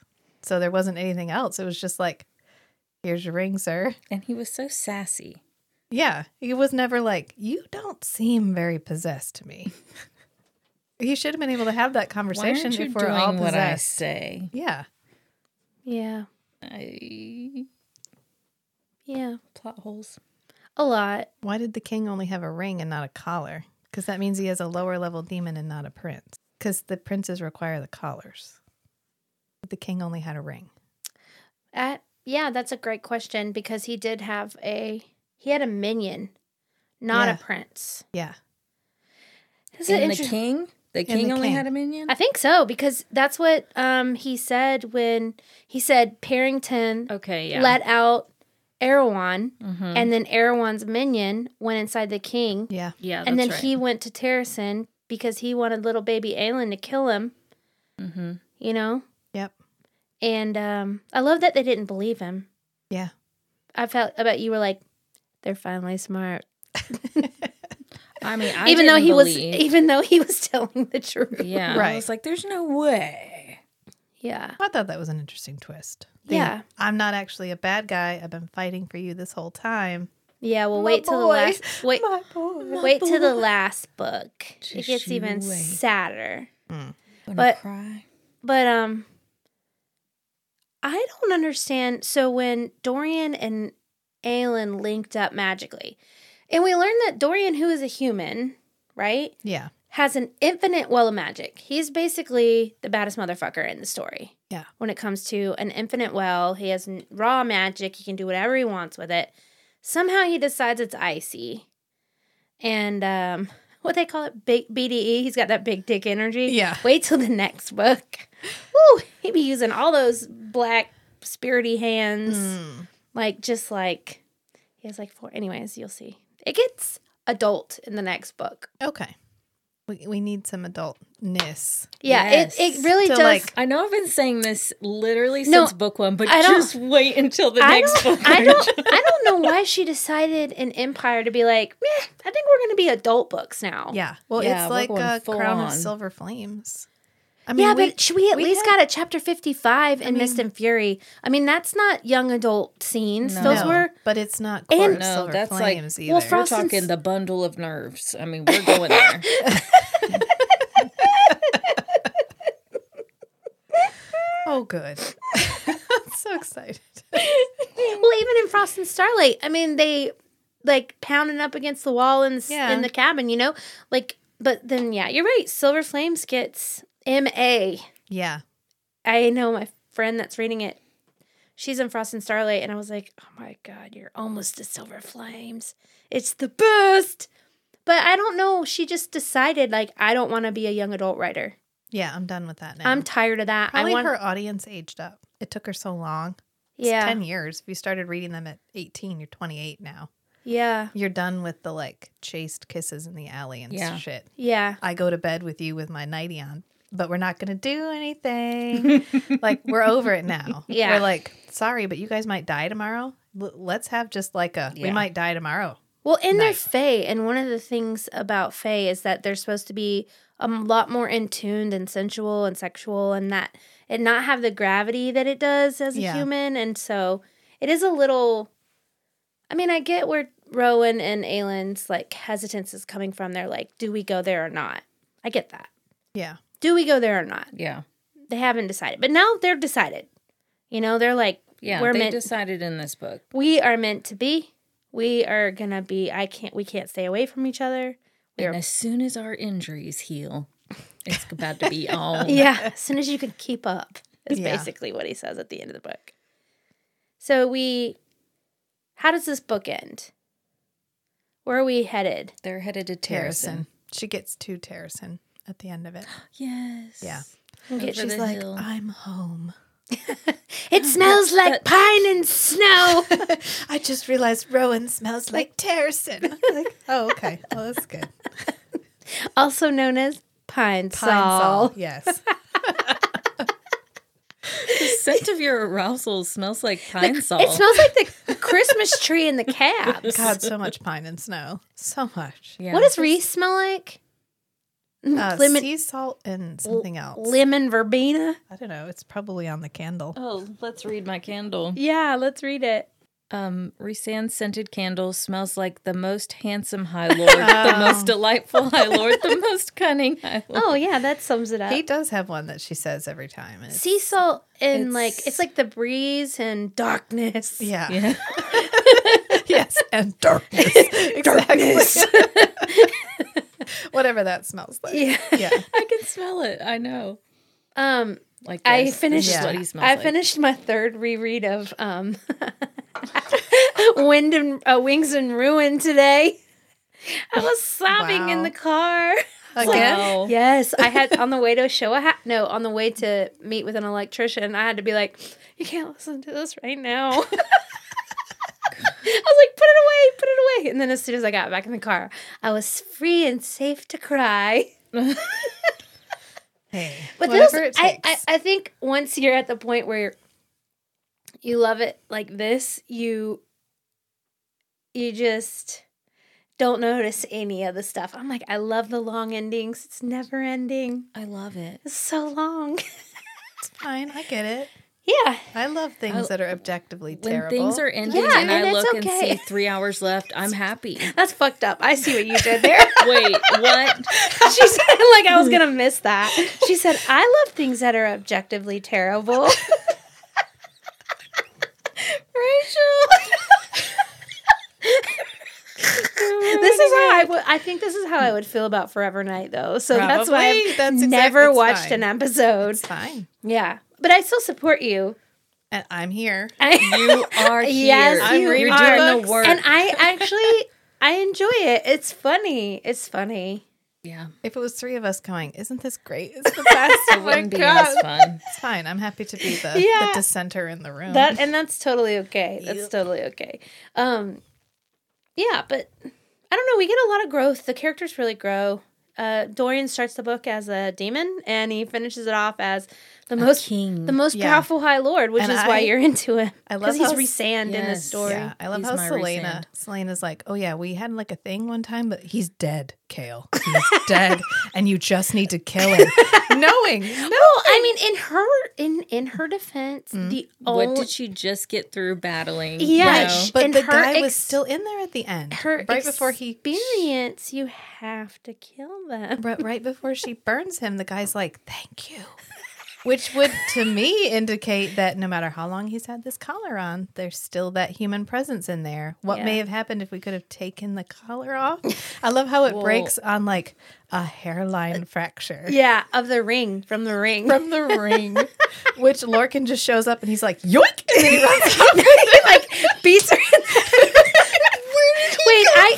So there wasn't anything else. It was just like, here's your ring, sir. and he was so sassy. Yeah, he was never like, you don't seem very possessed to me. he should have been able to have that Why conversation aren't you if doing all what I possessed. say? Yeah, Yeah. I... Yeah. Plot holes. A lot. why did the king only have a ring and not a collar? Because that means he has a lower level demon and not a prince. Because the princes require the collars. But the king only had a ring. At yeah, that's a great question because he did have a he had a minion, not Yeah. a prince. Yeah, This is And the king? The And king the only king. had a minion? I think so because that's what um he said when he said Perrington okay, yeah. let out Erawan Mhm. and then Erawan's minion went inside the king yeah. yeah, and then that's he went to Terrasen because he wanted little baby Aelin to kill him, Mm-hmm. you know? Yep. And um I love that they didn't believe him. Yeah. I felt I bet you were like they're finally smart. (laughs) I mean, I even though didn't he was even though he was (laughs) telling the truth. Yeah, Right. I was like, "There's no way." Yeah. I thought that was an interesting twist. The, Yeah. I'm not actually a bad guy. I've been fighting for you this whole time. Yeah, well My wait till the last wait My boy. wait till the (laughs) last book. it gets even wait. sadder. Wanna But- cry? But um I don't understand. So when Dorian and Aelin linked up magically, and we learned that Dorian, who is a human, right, Yeah. has an infinite well of magic. He's basically the baddest motherfucker in the story. Yeah. When it comes to an infinite well, he has raw magic. He can do whatever he wants with it. Somehow he decides it's icy. And um (laughs) what they call it, big BDE. He's got that big dick energy. Yeah. Wait till the (laughs) next book. Woo! He'd be using all those black spirity hands, Mm. like just like he has like four. Anyways, you'll see. It gets adult in the next book. Okay. We, we need some adultness. Yeah, Yes. it, it really does. like, I know I've been saying this literally No, since book one, but I don't- just wait until the I next book. I don't, (laughs) I don't know why she decided in Empire to be like, Meh, I think we're going to be adult books now. Yeah. Well, Yeah, it's like going uh, Crown on. of Silver Flames. I yeah, we- but should we at we least had- got a chapter fifty-five in Mist and Fury? I mean, that's not young adult scenes. No. Those No, were but it's not And- Court of no, Silver that's Flames like either. well, we're Frost- talking the bundle of nerves. I mean, we're going (laughs) there. (laughs) oh, good. I'm (laughs) so excited. well, even in Frost and Starlight, I mean, they like pounding up against the wall in the, Yeah. in the cabin, you know, like. But then, yeah, you're right. Silver Flames gets M A. Yeah. I know my friend that's reading it. She's in Frost and Starlight, and I was like, "Oh my god, you're almost to Silver Flames. It's the best." But I don't know. She just decided like I don't want to be a young adult writer. Yeah, I'm done with that now. I'm tired of that. Probably I want her audience aged up. It took her so long. It's yeah 10 years. If you started reading them at 18, you're 28 now. yeah You're done with the like chased kisses in the alley and Yeah. shit. yeah I go to bed with you with my nightie on, but we're not going to do anything. (laughs) like, we're over it now. Yeah. We're like, sorry, but you guys might die tomorrow. L- let's have just like a, we might die tomorrow. Well, and they're Fae, and one of the things about Fae is that they're supposed to be a lot more in tuned and sensual and sexual, and that and not have the gravity that it does as a Yeah. human, and so it is a little. I mean, I get where Rowan and Aelin's like hesitance is coming from. They're like, do we go there or not? I get that. Yeah. Do we go there or not? Yeah. They haven't decided, but now they're decided. You know, they're like, Yeah. We're they meant- decided in this book. we are meant to be. We are gonna be. I can't. We can't stay away from each other. We And as soon as our injuries heal, it's about to be (laughs) on. yeah, as soon as you can keep up is Yeah. basically what he says at the end of the book. So we how does this book end? Where are we headed? They're headed to Terrasen. Terrasen. She gets to Terrasen at the end of it. (gasps) Yes. Yeah. Okay, Over she's like, hill. I'm home. It (gasps) smells like pine and (laughs) snow. (laughs) I just realized Rowan smells like Terrasen. (laughs) like, oh, okay. Well, that's good. also known as pine, Pine sol. sol. Yes. The scent of your arousal smells like pine salt. It smells like the Christmas tree in the cabs. God, so much pine and snow. So much. yeah. What does Reese smell like? Uh, lemon, sea salt and something else. lemon verbena. I don't know. It's probably on the candle. Oh, let's read my candle. Yeah, let's read it. Um, Rhysand's scented candle smells like the most handsome High Lord, the (laughs) most delightful High Lord, the most cunning High Lord. Oh yeah, that sums it up. He does have one that she says every time. And it's, sea salt and like It's- it's like the breeze and darkness. yeah. Yeah. (laughs) (laughs) yes. And darkness. exactly. (laughs) Whatever that smells like. Yeah. Yeah. (laughs) I can smell it. I know. Um, Like I this. This finished. is what he smells I like. finished my third reread of um, (laughs) Wind and uh, Wings and Ruin today. I was sobbing in the car. Again? Wow. Yes, I had on the way to a show. I had no on the way to meet with an electrician. I had to be like, "You can't listen to this right now." I was like, "Put it away, put it away." And then as soon as I got back in the car, I was free and safe to cry. (laughs) Hey. But whatever those, it I. I, I think once you're at the point where you love it like this, you you just don't notice any of the stuff. I'm like, I love the long endings. It's never ending. I love it. It's so long. (laughs) it's fine. I get it. Yeah. I love things I- that are objectively When terrible. things are ending Yeah, and, and I it's look and okay. see three hours left, I'm happy. That's fucked up. I see what you did there. (laughs) Wait, what? (laughs) she said like I was gonna miss that. She said, I love things that are objectively terrible. (laughs) Rachel. this is how I would I think this is how I would feel about Forever Knight though. So that's why I've That's exact- never watched fine. an episode. it's fine. Yeah. But I still support you. And I'm here. (laughs) I, You are (laughs) here. Yes, I'm you reading You're doing the work. and I actually I enjoy it. It's funny. It's funny. yeah. If it was three of us going, isn't this great? It's the best. (laughs) It oh my wouldn't be God. as fun. It's fine. I'm happy to be the, Yeah. the dissenter in the room. That and that's totally okay. That's Yep. totally okay. Um yeah, but I don't know, we get a lot of growth. The characters really grow. Uh Dorian starts the book as a demon and he finishes it off as the most king. the most Yeah. powerful high lord, which And is why you're into him. I love Because he's how- Rhysand in the story. yeah, I love He's how Celaena. Rhysand. Celaena's like, oh yeah, we had like a thing one time, but he's dead, Chaol. He's (laughs) dead, and you just need to kill him. (laughs) Knowing, no, Well, I mean, in her in in her defense, Mm. the what did she just get through battling? Yeah, you know? but and the her guy was still in there at the end. her right before he experience, you have to kill them. but right before she burns him, the guy's like, "Thank you." Which would, to me, indicate that no matter how long he's had this collar on, there's still that human presence in there. What may have happened if we could have taken the collar off? I love how it breaks on like a hairline fracture Yeah, of the ring from the ring. from the ring, (laughs) which Lorcan just shows up and he's like, yoink! And then he (laughs) runs off. (laughs) he like beats her.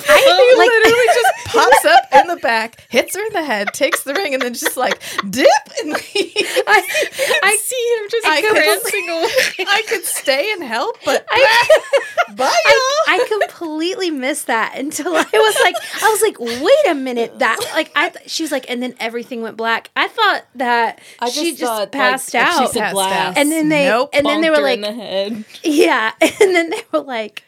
In Wait, I, I He like literally (laughs) just pops up in the back, hits her in the head, takes the ring, and then just like dip and leave. (laughs) I, I see him just I could- (laughs) away. I could stay and help, but I, bye, y'all. I, I completely missed that until I was like, I was like, wait a minute, that like I, th- she was like, and then everything went black. I thought that I she just just thought, passed like, out, said Passed blast. out. and then they, Nope. and then they were like, in the head. yeah, and then they were like.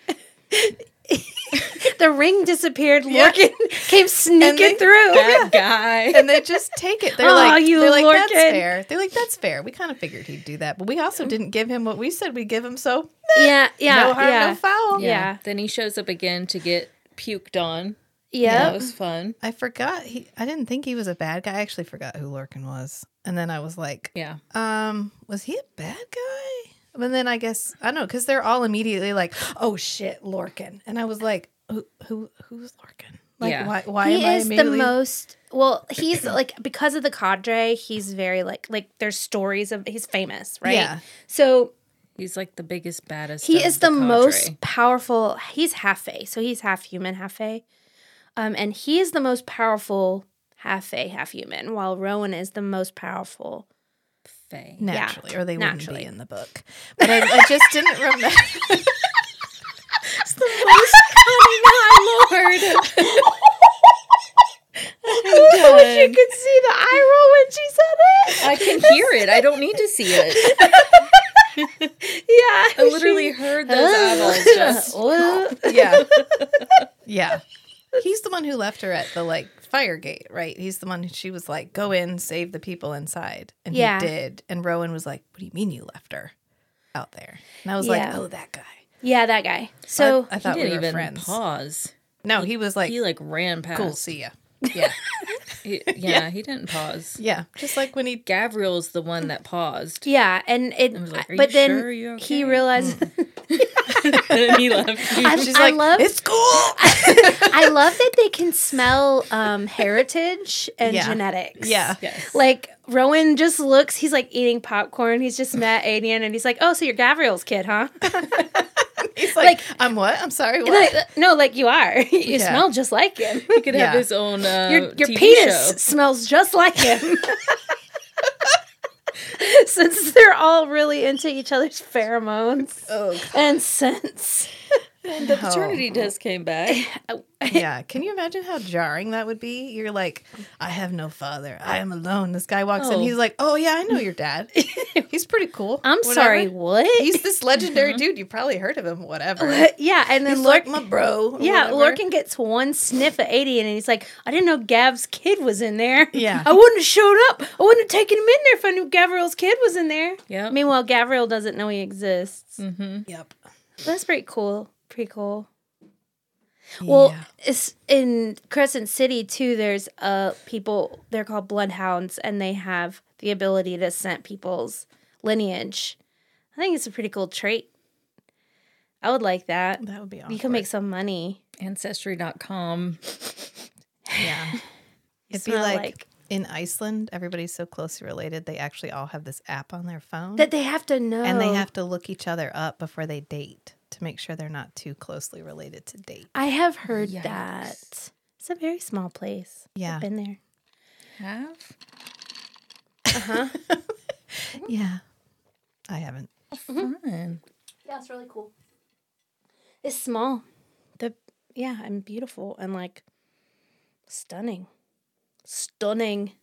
(laughs) the ring disappeared. Yeah. Lorcan (laughs) came sneaking they- through. That guy. and they just take it. They're Oh, (laughs) like, you they're like, that's fair. They're like, that's fair. We kind of figured he'd do that, but we also didn't give him what we said we'd give him. So Yeah, yeah, no harm, yeah, no foul. Yeah. Then he shows up again to get puked on. yeah. That was fun. I forgot. He. I didn't think he was a bad guy. I actually forgot who Lorcan was, and then I was like, Yeah. um, was he a bad guy? But then I guess I don't know because they're all immediately like, "Oh shit, Lorcan," and I was like, "Who, who, who's Lorcan?" Like, Yeah. why, why he am I is the most well he's like because of the cadre he's very like like there's stories of he's famous right Yeah. so He's like the biggest, baddest. he of is the, cadre. most powerful he's half fae so he's half human half fae um and he is the most powerful half fae half human while rowan is the most powerful Fae. naturally, or they wouldn't be in the book. But I, I just didn't (laughs) remember. The voice coming eyelid. Oh I wish you could see the eye roll when she said it I can hear it. I don't need to see it. yeah I literally heard those eyeballs just. (laughs) Well, yeah, yeah. He's the one who left her at the like fire gate, right? He's the one she was like, "Go in, save the people inside," and Yeah. he did. And Rowan was like, "What do you mean you left her out there?" And I was Yeah. like, "Oh, that guy." yeah that guy so I, I thought we didn't were even friends. pause. No, he was like, He like ran past. "Cool, see ya." (laughs) Yeah, (laughs) He- (laughs) yeah, he didn't pause. yeah. Just like when he Gavriel's the one that paused. Yeah, and it. was like, "Are but then sure you're he realized. (laughs) (laughs) and he left. I, she's I like, love. "It's cool." I love that they can smell um, heritage and Yeah. genetics. Yeah. yes. Like Rowan just looks. He's like eating popcorn. He's just met Aedion, and he's like, "Oh, so you're Gavriel's kid, huh?" (laughs) He's like, Like- "I'm what? I'm sorry, what?" Like, no, like you are. (laughs) you Yeah. smell just like him. he could Yeah. have his own uh, Your your TV penis show. smells just like him. (laughs) Since they're all really into each other's pheromones oh, and scents. And the paternity test came back. (laughs) (laughs) yeah. Can you imagine how jarring that would be? You're like, I have no father. I am alone. This guy walks in. Oh. He's like, Oh, yeah, I know your dad. (laughs) He's pretty cool. I'm Whatever. sorry, what? He's this legendary dude. You probably heard of him. Whatever. yeah, and then He's Lork, like my bro. yeah, whatever. Lorcan gets one sniff at 80 and he's like, I didn't know Gav's kid was in there. Yeah. I wouldn't have showed up. I wouldn't have taken him in there if I knew Gavriel's kid was in there. Yeah. Meanwhile, Gavriel doesn't know he exists. Mm-hmm. Yep. That's pretty cool. Pretty cool. Well, Yeah. it's in Crescent City too. There's uh people. They're called bloodhounds, and they have the ability to scent people's lineage. I think it's a pretty cool trait. I would like that. that would be awesome. You can make some money. Ancestry.com. Yeah. (laughs) It'd be Smell like, in Iceland, everybody's so closely related. They actually all have this app on their phone. that they have to know, and they have to look each other up before they date to make sure they're not too closely related to date. I have heard Yikes. that. It's a very small place. Yeah. I've been there. Have? Uh huh. (laughs) Yeah. I haven't. Fun. yeah, it's really cool. It's small. The yeah, and beautiful and like stunning, stunning.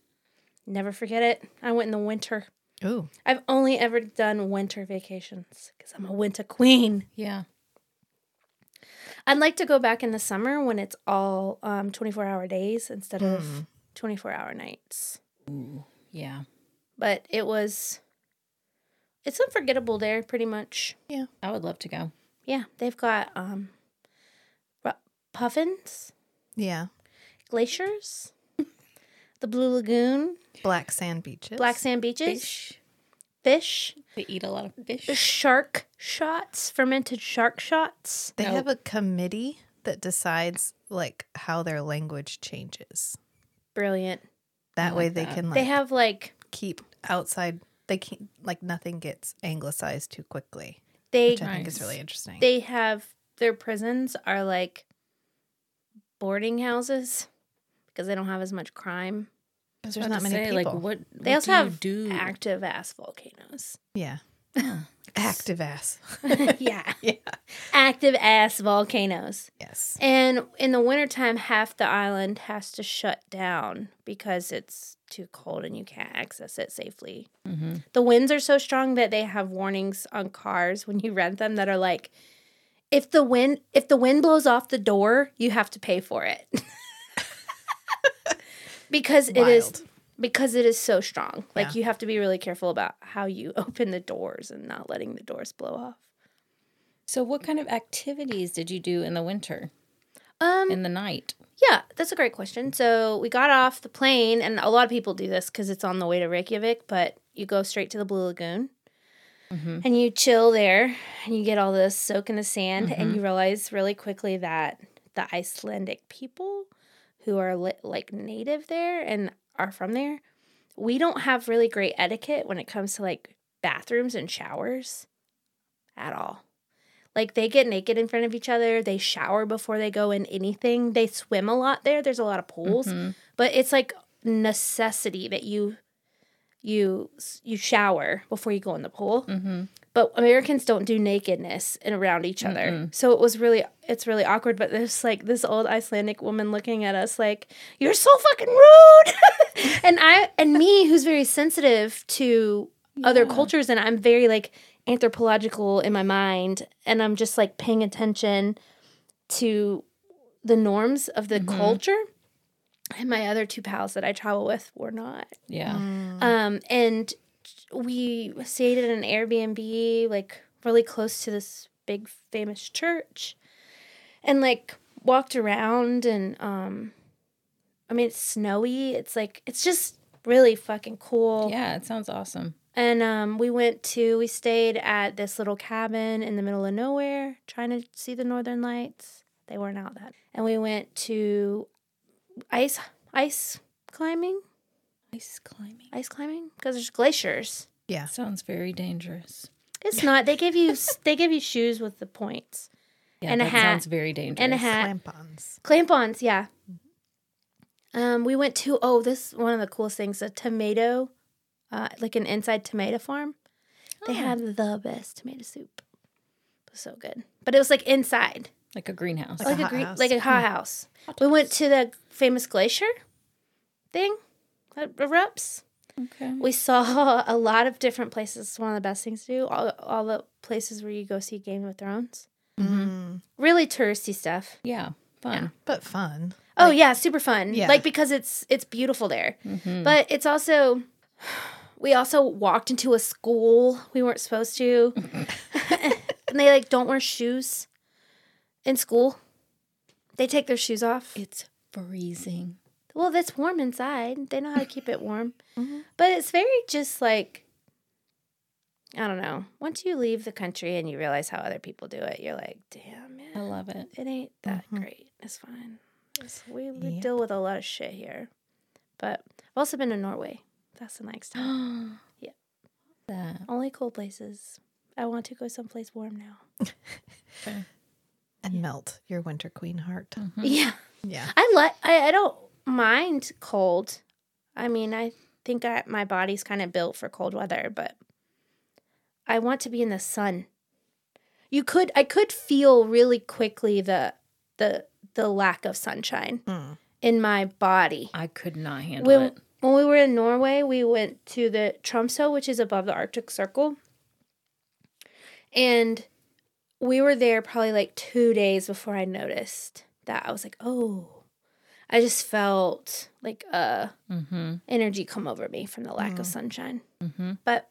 Never forget it. I went in the winter. Ooh. I've only ever done winter vacations because I'm a winter queen. Yeah. I'd like to go back in the summer when it's all um, 24 hour days instead of 24 hour nights. Ooh, Yeah. But it was, it's unforgettable there pretty much. Yeah. I would love to go. Yeah, they've got um, puffins, Yeah. glaciers, the Blue Lagoon, Black sand beaches. black sand beaches. fish, fish. They eat a lot of fish. shark shots, fermented shark shots. They Nope. have a committee that decides like how their language changes. Brilliant. That way like they that. can like They have like keep outside. They can't like nothing gets anglicized too quickly, they which I think is really interesting. they have their prisons are like boarding houses because they don't have as much crime. Because there's not many to people. Like what? They what also do have do. active ass volcanoes. yeah, (laughs) active ass. (laughs) yeah. (laughs) yeah. Active ass volcanoes. Yes. And in the wintertime, half the island has to shut down because it's too cold and you can't access it safely. hmm The winds are so strong that they have warnings on cars when you rent them that are like, if the wind if the wind blows off the door, you have to pay for it. Because it is Wild. because it is so strong. Like Yeah. you have to be really careful about how you (laughs) open the doors and not letting the doors blow off. So, what kind of activities did you do in the winter, Um in the night? Yeah, that's a great question. So we got off the plane, and a lot of people do this because it's on the way to Reykjavik, but you go straight to the Blue Lagoon Mhm. and you chill there and you get all this soak in the sand, and you realize really quickly that the Icelandic people who are li- like native there and are from there, we don't have really great etiquette when it comes to like bathrooms and showers at all. Like they get naked in front of each other. They shower before they go in anything. They swim a lot there. There's a lot of pools, Mhm. but it's like necessity that you you you shower before you go in the pool. Mhm. But Americans don't do nakedness and around each other. Mm-mm. So it was really it's really awkward. But there's like this old Icelandic woman looking at us like, You're so fucking rude (laughs) And I and me who's very sensitive to other cultures and I'm very like anthropological in my mind and I'm just like paying attention to the norms of the Mhm. culture. And my other two pals that I travel with were not. Yeah. Mm. Um, and we stayed at an Airbnb, like really close to this big famous church, and like walked around. And um, I mean, it's snowy. It's like it's just really fucking cool. Yeah, it sounds awesome. And um, we went to we stayed at this little cabin in the middle of nowhere, trying to see the northern lights. They weren't out that. And we went to ice ice climbing, Ice climbing. ice climbing because there's glaciers. Yeah. Sounds very dangerous. It's not. They give you they give you shoes with the points Yeah, And a that hat. sounds very dangerous. and a hat, Clampons. clampons. Yeah. Um, we went to oh this one of the coolest things a tomato, uh, like an inside tomato farm. They Oh. had the best tomato soup. It was so good, but it was like inside, like a greenhouse. Like like, a a, hot gre- house. like a hot house. We went to the famous glacier thing that erupts. okay. We saw (laughs) a lot of different places. It's one of the best things to do. All, all the places where you go see Game of Thrones. Mm. Really touristy stuff. Yeah, fun. But fun. Oh yeah, super fun. Yeah. Like because it's it's beautiful there. Mhm. But it's also we also walked into a school we weren't supposed to. (laughs) and they like don't wear shoes in school. They take their shoes off. It's freezing. Well, it's warm inside. They know how to keep it warm. Mhm. But it's very just like I don't know. Once you leave the country and you realize how other people do it, you're like, damn man. I love it. it ain't that Mhm. great. It's fine. It's, we we Yep. deal with a lot of shit here. But I've also been to Norway. That's the next time. Yeah. That. Only cold places. I want to go someplace warm now. (laughs) And melt your winter queen heart. (laughs) Mhm. Yeah. Yeah. I like I, I don't mind cold. I mean, I think I, my body's kind of built for cold weather, but I want to be in the sun. You could I could feel really quickly the the the lack of sunshine Mm. in my body. I could not handle When it. when we were in Norway, we went to the Tromsø, which is above the Arctic Circle. And we were there probably like 2 days before I noticed that I was like, "Oh, I just felt like a Mm-hmm. energy come over me from the lack of Mm. sunshine. Mm-hmm. But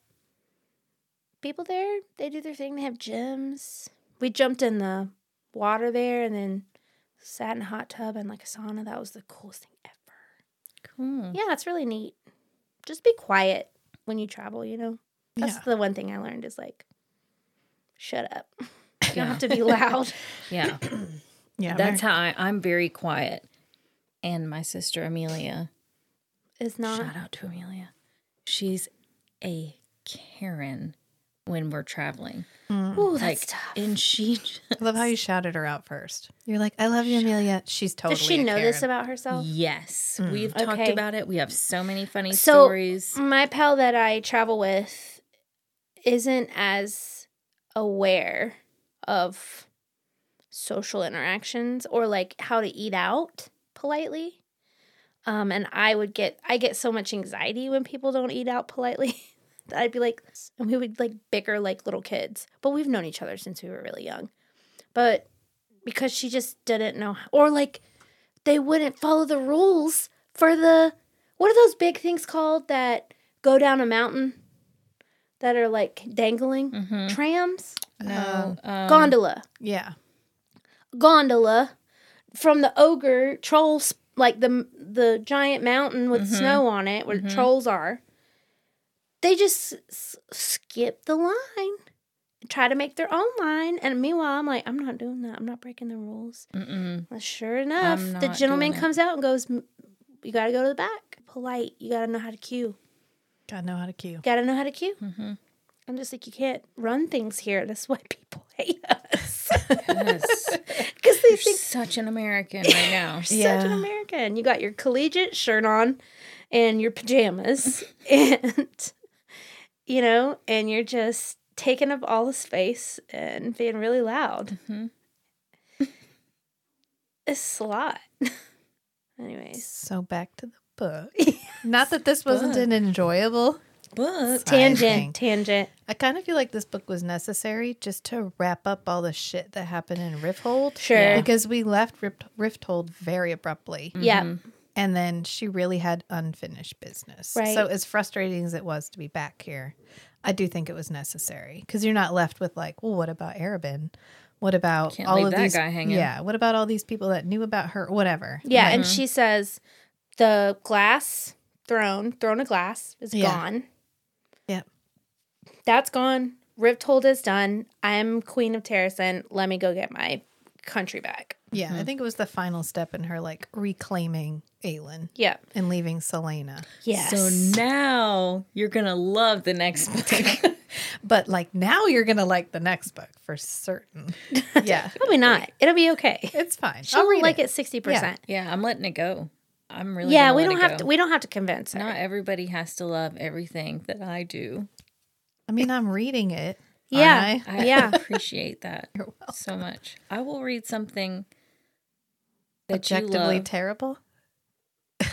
people there, they do their thing. They have gyms. We jumped in the water there and then sat in a hot tub and like a sauna. That was the coolest thing ever. Cool. Yeah, it's really neat. Just be quiet when you travel, you know? That's Yeah. the one thing I learned is like, shut up. (laughs) You don't Yeah. have to be loud. (laughs) Yeah. (clears throat) Yeah, That's how I, I'm very quiet. And my sister Amelia, Is not. shout out to Amelia. She's a Karen when we're traveling. Mm. Ooh, that's Like, tough. and she, (laughs) I love how you shouted her out first. You're like, "I love you, Amelia." She's totally. Does she a know this about herself? yes, mm. we've talked about it. We have so many funny So- stories. My pal that I travel with isn't as aware of social interactions or like how to eat out politely. Um, and I would get I get so much anxiety when people don't eat out politely (laughs) that I'd be like, and we would like bicker like little kids. But we've known each other since we were really young. But because she just didn't know, or like they wouldn't follow the rules for the what are those big things called that go down a mountain that are like dangling Mhm. trams No, um, gondola Yeah, gondola from the ogre trolls like the the giant mountain with snow on it where the trolls are they just s- skip the line. Try to make their own line. And meanwhile i'm like i'm not doing that. I'm not breaking the rules. Well, sure enough the gentleman comes out and goes you gotta go to the back. Polite. You gotta know how to queue. Gotta know how to cue. gotta know how to queue. Mm-hmm. i'm just like you can't run things here. This why (laughs) people hate us (laughs) Yes. because (laughs) they You're think such an American right now. (laughs) such an Yeah. American. You got your collegiate shirt on and your pajamas and you know, and you're just taking up all the space and being really loud. Mhm. It's a lot. Anyways. So back to the book. Not that this wasn't an enjoyable. But Tangent, tangent. I kind of feel like this book was necessary just to wrap up all the shit that happened in Rifthold. Sure. Yeah. Because we left Rift- Rifthold very abruptly. Mm-hmm. Yeah. And then she really had unfinished business. Right. So, as frustrating as it was to be back here, I do think it was necessary because you're not left with, like, well, what about Arobynn? What about Can't all leave of that these guy hanging. Yeah. What about all these people that knew about her? Whatever. Yeah, and mm-hmm. she says the glass throne, throne of glass is Yeah. gone. Yep. That's gone. Rifthold is done. I'm queen of Terrasen. Let me go get my country back. Yeah. I mm-hmm. think it was the final step in her, like, reclaiming Aelin Yeah. and leaving Celaena. Yes. So now you're gonna love the next book. (laughs) But, like, now you're going to like the next book for certain. (laughs) Yeah. Probably not. It'll be okay. It's fine. She'll I'll read like it. it sixty percent. yeah, I'm letting it go. I'm really Yeah, we don't have go. to. We don't have to convince her. Not everybody has to love everything that I do. I mean, I'm reading it. yeah, aren't I yeah. (laughs) appreciate that (laughs) You're so much. I will read something that you Objectively love. terrible. (laughs)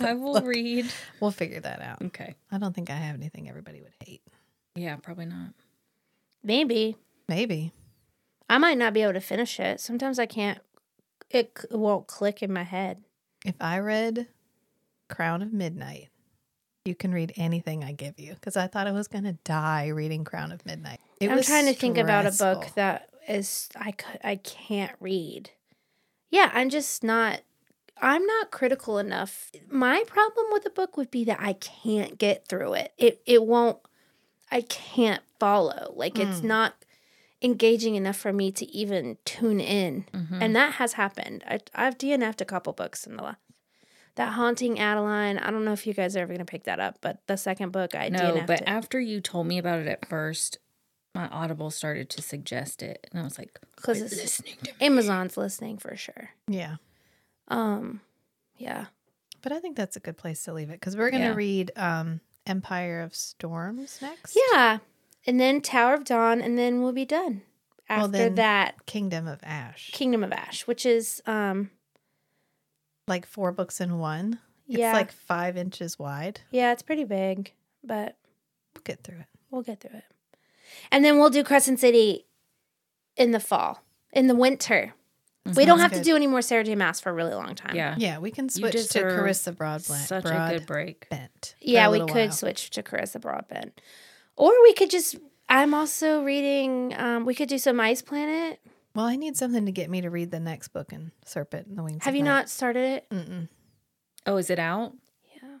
I will read. We'll figure that out. Okay. I don't think I have anything everybody would hate. Yeah, probably not. Maybe Maybe. I might not be able to finish it. Sometimes I can't. It c- won't click in my head. If I read Crown of Midnight, you can read anything I give you because I thought I was going to die reading Crown of Midnight. It I'm was trying to think about a book stressful. that is I could I can't read. Yeah, I'm just not I'm not critical enough. My problem with a book would be that I can't get through it. It it won't I can't follow. Like it's Mm. not engaging enough for me to even tune in. Mhm. And that has happened. I I've DNF'd a couple books in the last that haunting Adeline. I don't know if you guys are ever gonna pick that up, but the second book I no, DNF'd but it. after you told me about it at first, my Audible started to suggest it, and I was like, "Cause it's- listening to me." Amazon's listening for sure. Yeah. Um, yeah. But I think that's a good place to leave it because we're going to Yeah. read um, Empire of Storms next. Yeah. And then Tower of Dawn, and then we'll be done. After Well, then- that, Kingdom of Ash. Kingdom of Ash, which is um like four books in one. It's yeah. like five inches wide. yeah, it's pretty big, but We'll get through it. we'll get through it. And then we'll do Crescent City in the fall. In the winter. We don't have good. to do any more Sarah J. Maas for a really long time. Yeah, Yeah, we can switch to deserve Carissa Broadbent. such a good break. Bent. Yeah, we could while. switch to Carissa Broadbent. Or we could just I'm also reading um we could do some Ice Planet. Well, I need something to get me to read the next book in Serpent and the Wings. Have of you Night. not started it? Mm-mm. Oh, is it out? Yeah.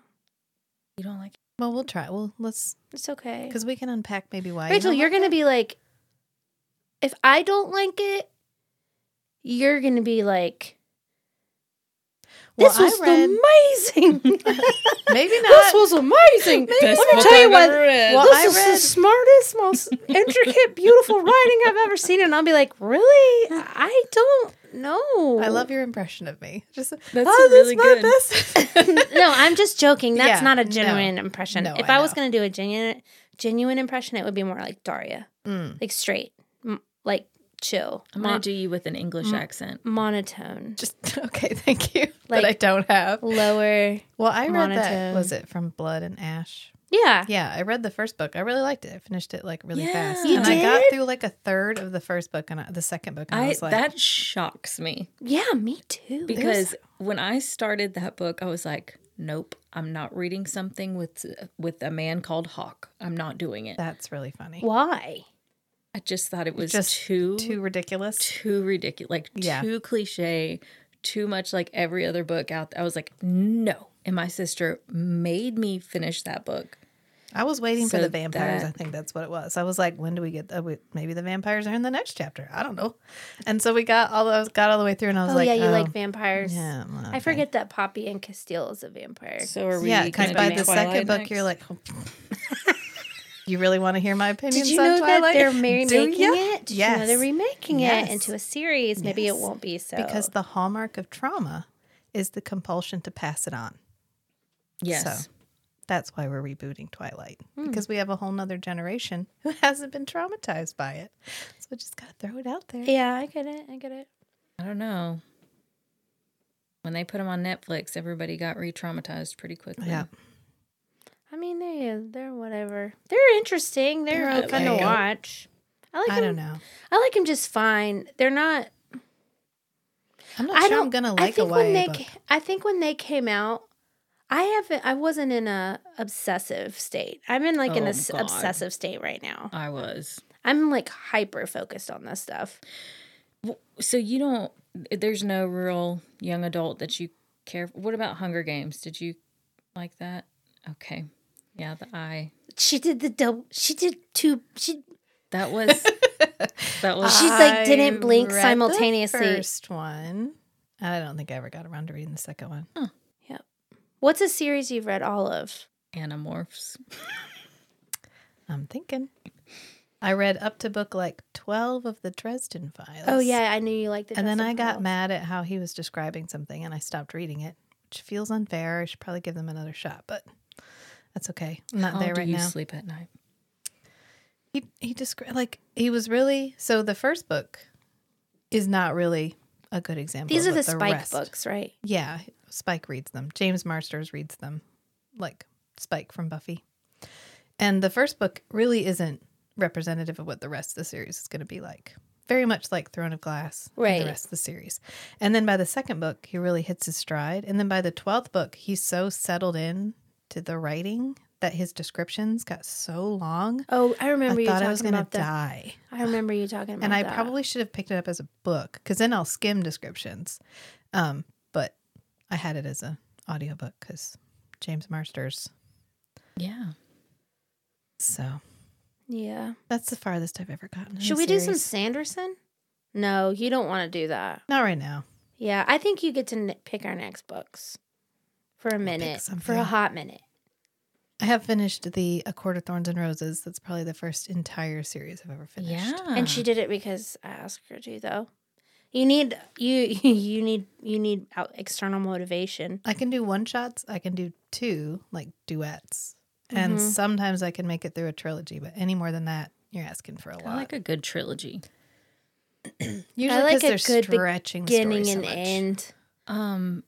You don't like? It? Well, we'll try. Well, let's It's okay. because we can unpack maybe why. Rachel, you you're gonna be like, if I don't like it, you're gonna be like, Well, this was amazing. maybe not. this was amazing. Best Let me tell you I've what. Well, this I (laughs) is read- the smartest, most intricate, beautiful writing I've ever seen, and I'll be like, really? I don't know. I love your impression of me. Just That's oh, really my good. best. (laughs) no, I'm just joking. That's Yeah, not a no. genuine impression. No, if I I, was going to do a genuine genuine impression, it would be more like Daria, Mm. like straight, m- like chill, I'm mon- gonna do you with an English accent. monotone, Just (laughs) okay. Thank you. (laughs) Like- that I don't have. lower. Well, I read that. Was it from Blood and Ash? Yeah, Yeah, I read the first book. I really liked it. I finished it like really Yeah. fast. You and I got through like a third of the first book and I, the second book. And I, I was like, that shocks me yeah, me too. because when I started that book, I was like, nope, I'm not reading something with with a man called Hawke. I'm not doing it. that's really funny. Why? I just thought it was Just too Too ridiculous. too ridiculous, like Yeah. too cliche, too much like every other book out. there. I was like, no. And my sister made me finish that book. I was waiting for the vampires. that- I think that's what it was. I was like, when do we get? Uh, we, maybe the vampires are in the next chapter. I don't know. And so we got all. I was got all the way through, and I was like, Oh like, yeah, you oh, like vampires. Yeah, well, I forget that Poppy and Casteel is a vampire. So are we? Yeah, because by the Twilight second book, you're like, (laughs) you really want to hear my opinions Did you on know Twilight? that they're (laughs) Do remaking ya? it? Did you know they're remaking Yes. it into a series? Maybe Yes. it won't be so. because the hallmark of trauma is the compulsion to pass it on. yes. So that's why we're rebooting Twilight Hmm. because we have a whole nother generation (laughs) who hasn't been traumatized by it. So we just got to throw it out there. yeah, I get it. I get it. I don't know. When they put them on Netflix, everybody got re-traumatized pretty quickly. Yeah. I mean, they they're whatever. They're interesting. They're, They're fun to watch. I like I them. don't know. I like them just fine. They're not. I'm not I sure. I'm gonna I like a think when they. book. I think when they came out, I haven't. I wasn't in a obsessive state. I'm in like an Oh, obs- God. obsessive state right now. I was. I'm like hyper focused on this stuff. So you don't. There's no real young adult that you care. What about Hunger Games? Did you like that? Okay. Yeah, the eye. She did the double. She did two. She That was. (laughs) that was. She's like, didn't blink read the simultaneously. first one. I don't think I ever got around to reading the second one. Yep. What's a series you've read all of? Animorphs. (laughs) I'm thinking. I read up to book like 12 of the Dresden Files. Oh yeah, I knew you liked it. And then I got mad at how he was describing something and I stopped reading it, which feels unfair. I should probably give them another shot, but that's okay. I'm not How there do right you now. sleep at night? He he described like he was really so the first book is not really a good example. These are the what Spike rest- books, right? Yeah, Spike reads them. James Marsters reads them, like Spike from Buffy. And the first book really isn't representative of what the rest of the series is going to be like. Very much like Throne of Glass, Right. The rest of the series, and then by the second book, he really hits his stride. And then by the twelfth book, he's so settled in to the writing that his descriptions got so long. Oh, I remember I you thought talking I was going to die. I remember you talking about that. And I that. probably should have picked it up as a book because then I'll skim descriptions. Um, but I had it as a audiobook because James Marsters. Yeah. So Yeah. that's the farthest I've ever gotten. Should we do some. Sanderson? No, you don't want to do that. Not right now. Yeah, I think you get to n- pick our next books for a minute, for a hot minute. I have finished the A Court of Thorns and Roses. That's probably the first entire series I've ever finished. Yeah. And she did it because I asked her to, though. You need you (laughs) you need you need external motivation. I can do one shots. I can do two, like duets. And Mhm. sometimes I can make it through a trilogy, but any more than that, you're asking for a lot. I like a good trilogy. (clears throat) Usually I like because a they're good stretching the story Beginning so and much. end. Um,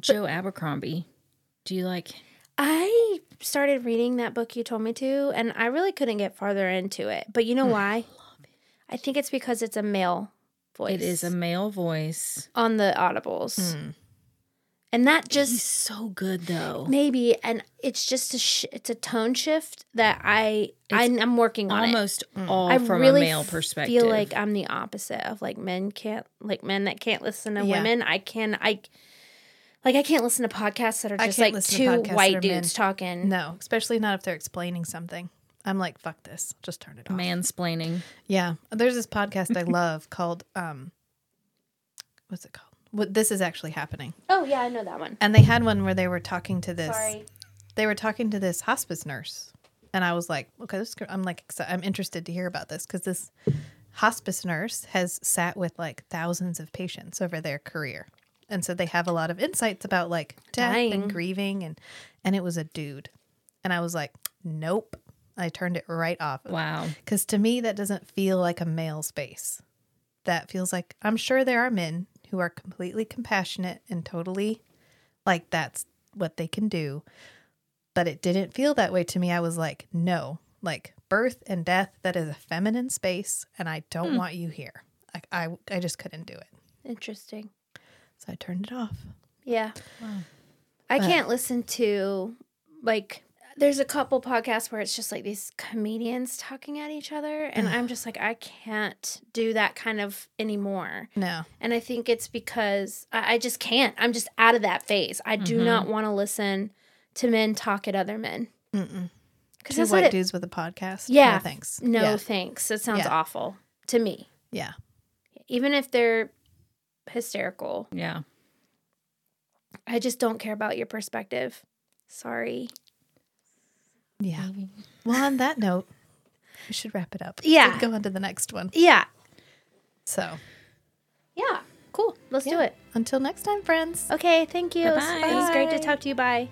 Joe Abercrombie. Do you like? I started reading that book you told me to, and I really couldn't get farther into it. But you know why? I think it's because it's a male voice. It is a male voice. on the audibles, Mm. and that He's just so good though. maybe, and it's just a sh- it's a tone shift that I I I'm working on it. Almost all I from really a male perspective. feel like I'm the opposite of like men can't like men that can't listen to Yeah. women. I can I Like I can't listen to podcasts that are just like two podcasts that are white dudes talking. No, especially not if they're explaining something. I'm like, fuck this. Just turn it off. Mansplaining. Yeah. There's this podcast I (laughs) love called um what's it called? What this is actually happening. Oh yeah, I know that one. And they had one where they were talking to this Sorry. they were talking to this hospice nurse. And I was like, okay, this, I'm like, I'm interested to hear about this because this hospice nurse has sat with like thousands of patients over their career. And so they have a lot of insights about like death Dying. and grieving. And, and it was a dude. And I was like, nope. I turned it right off. Wow. Because to me, that doesn't feel like a male space. That feels like I'm sure there are men who are completely compassionate and totally like that's what they can do. But it didn't feel that way to me. I was like, no, like birth and death, that is a feminine space, and I don't hmm. want you here. Like I, I just couldn't do it. Interesting. So I turned it off. Yeah. I But- can't listen to like there's a couple podcasts where it's just like these comedians talking at each other and I'm just like I can't do that kind of anymore. No. And I think it's because I, I just can't. I'm just out of that phase. I do mm-hmm. not want to listen to men talk at other men. Mm-mm. Because that's white what it, dudes with a podcast. Yeah. No thanks. No Yeah. thanks. It sounds Yeah. awful to me. Yeah. Even if they're hysterical, Yeah. I just don't care about your perspective. Sorry. Yeah. Well, on that note, we should wrap it up. Yeah. Go on to the next one. Yeah. So Yeah. Cool. Let's do it. until next time, friends. Okay. Thank you. Bye-bye. It was great to talk to you. Bye.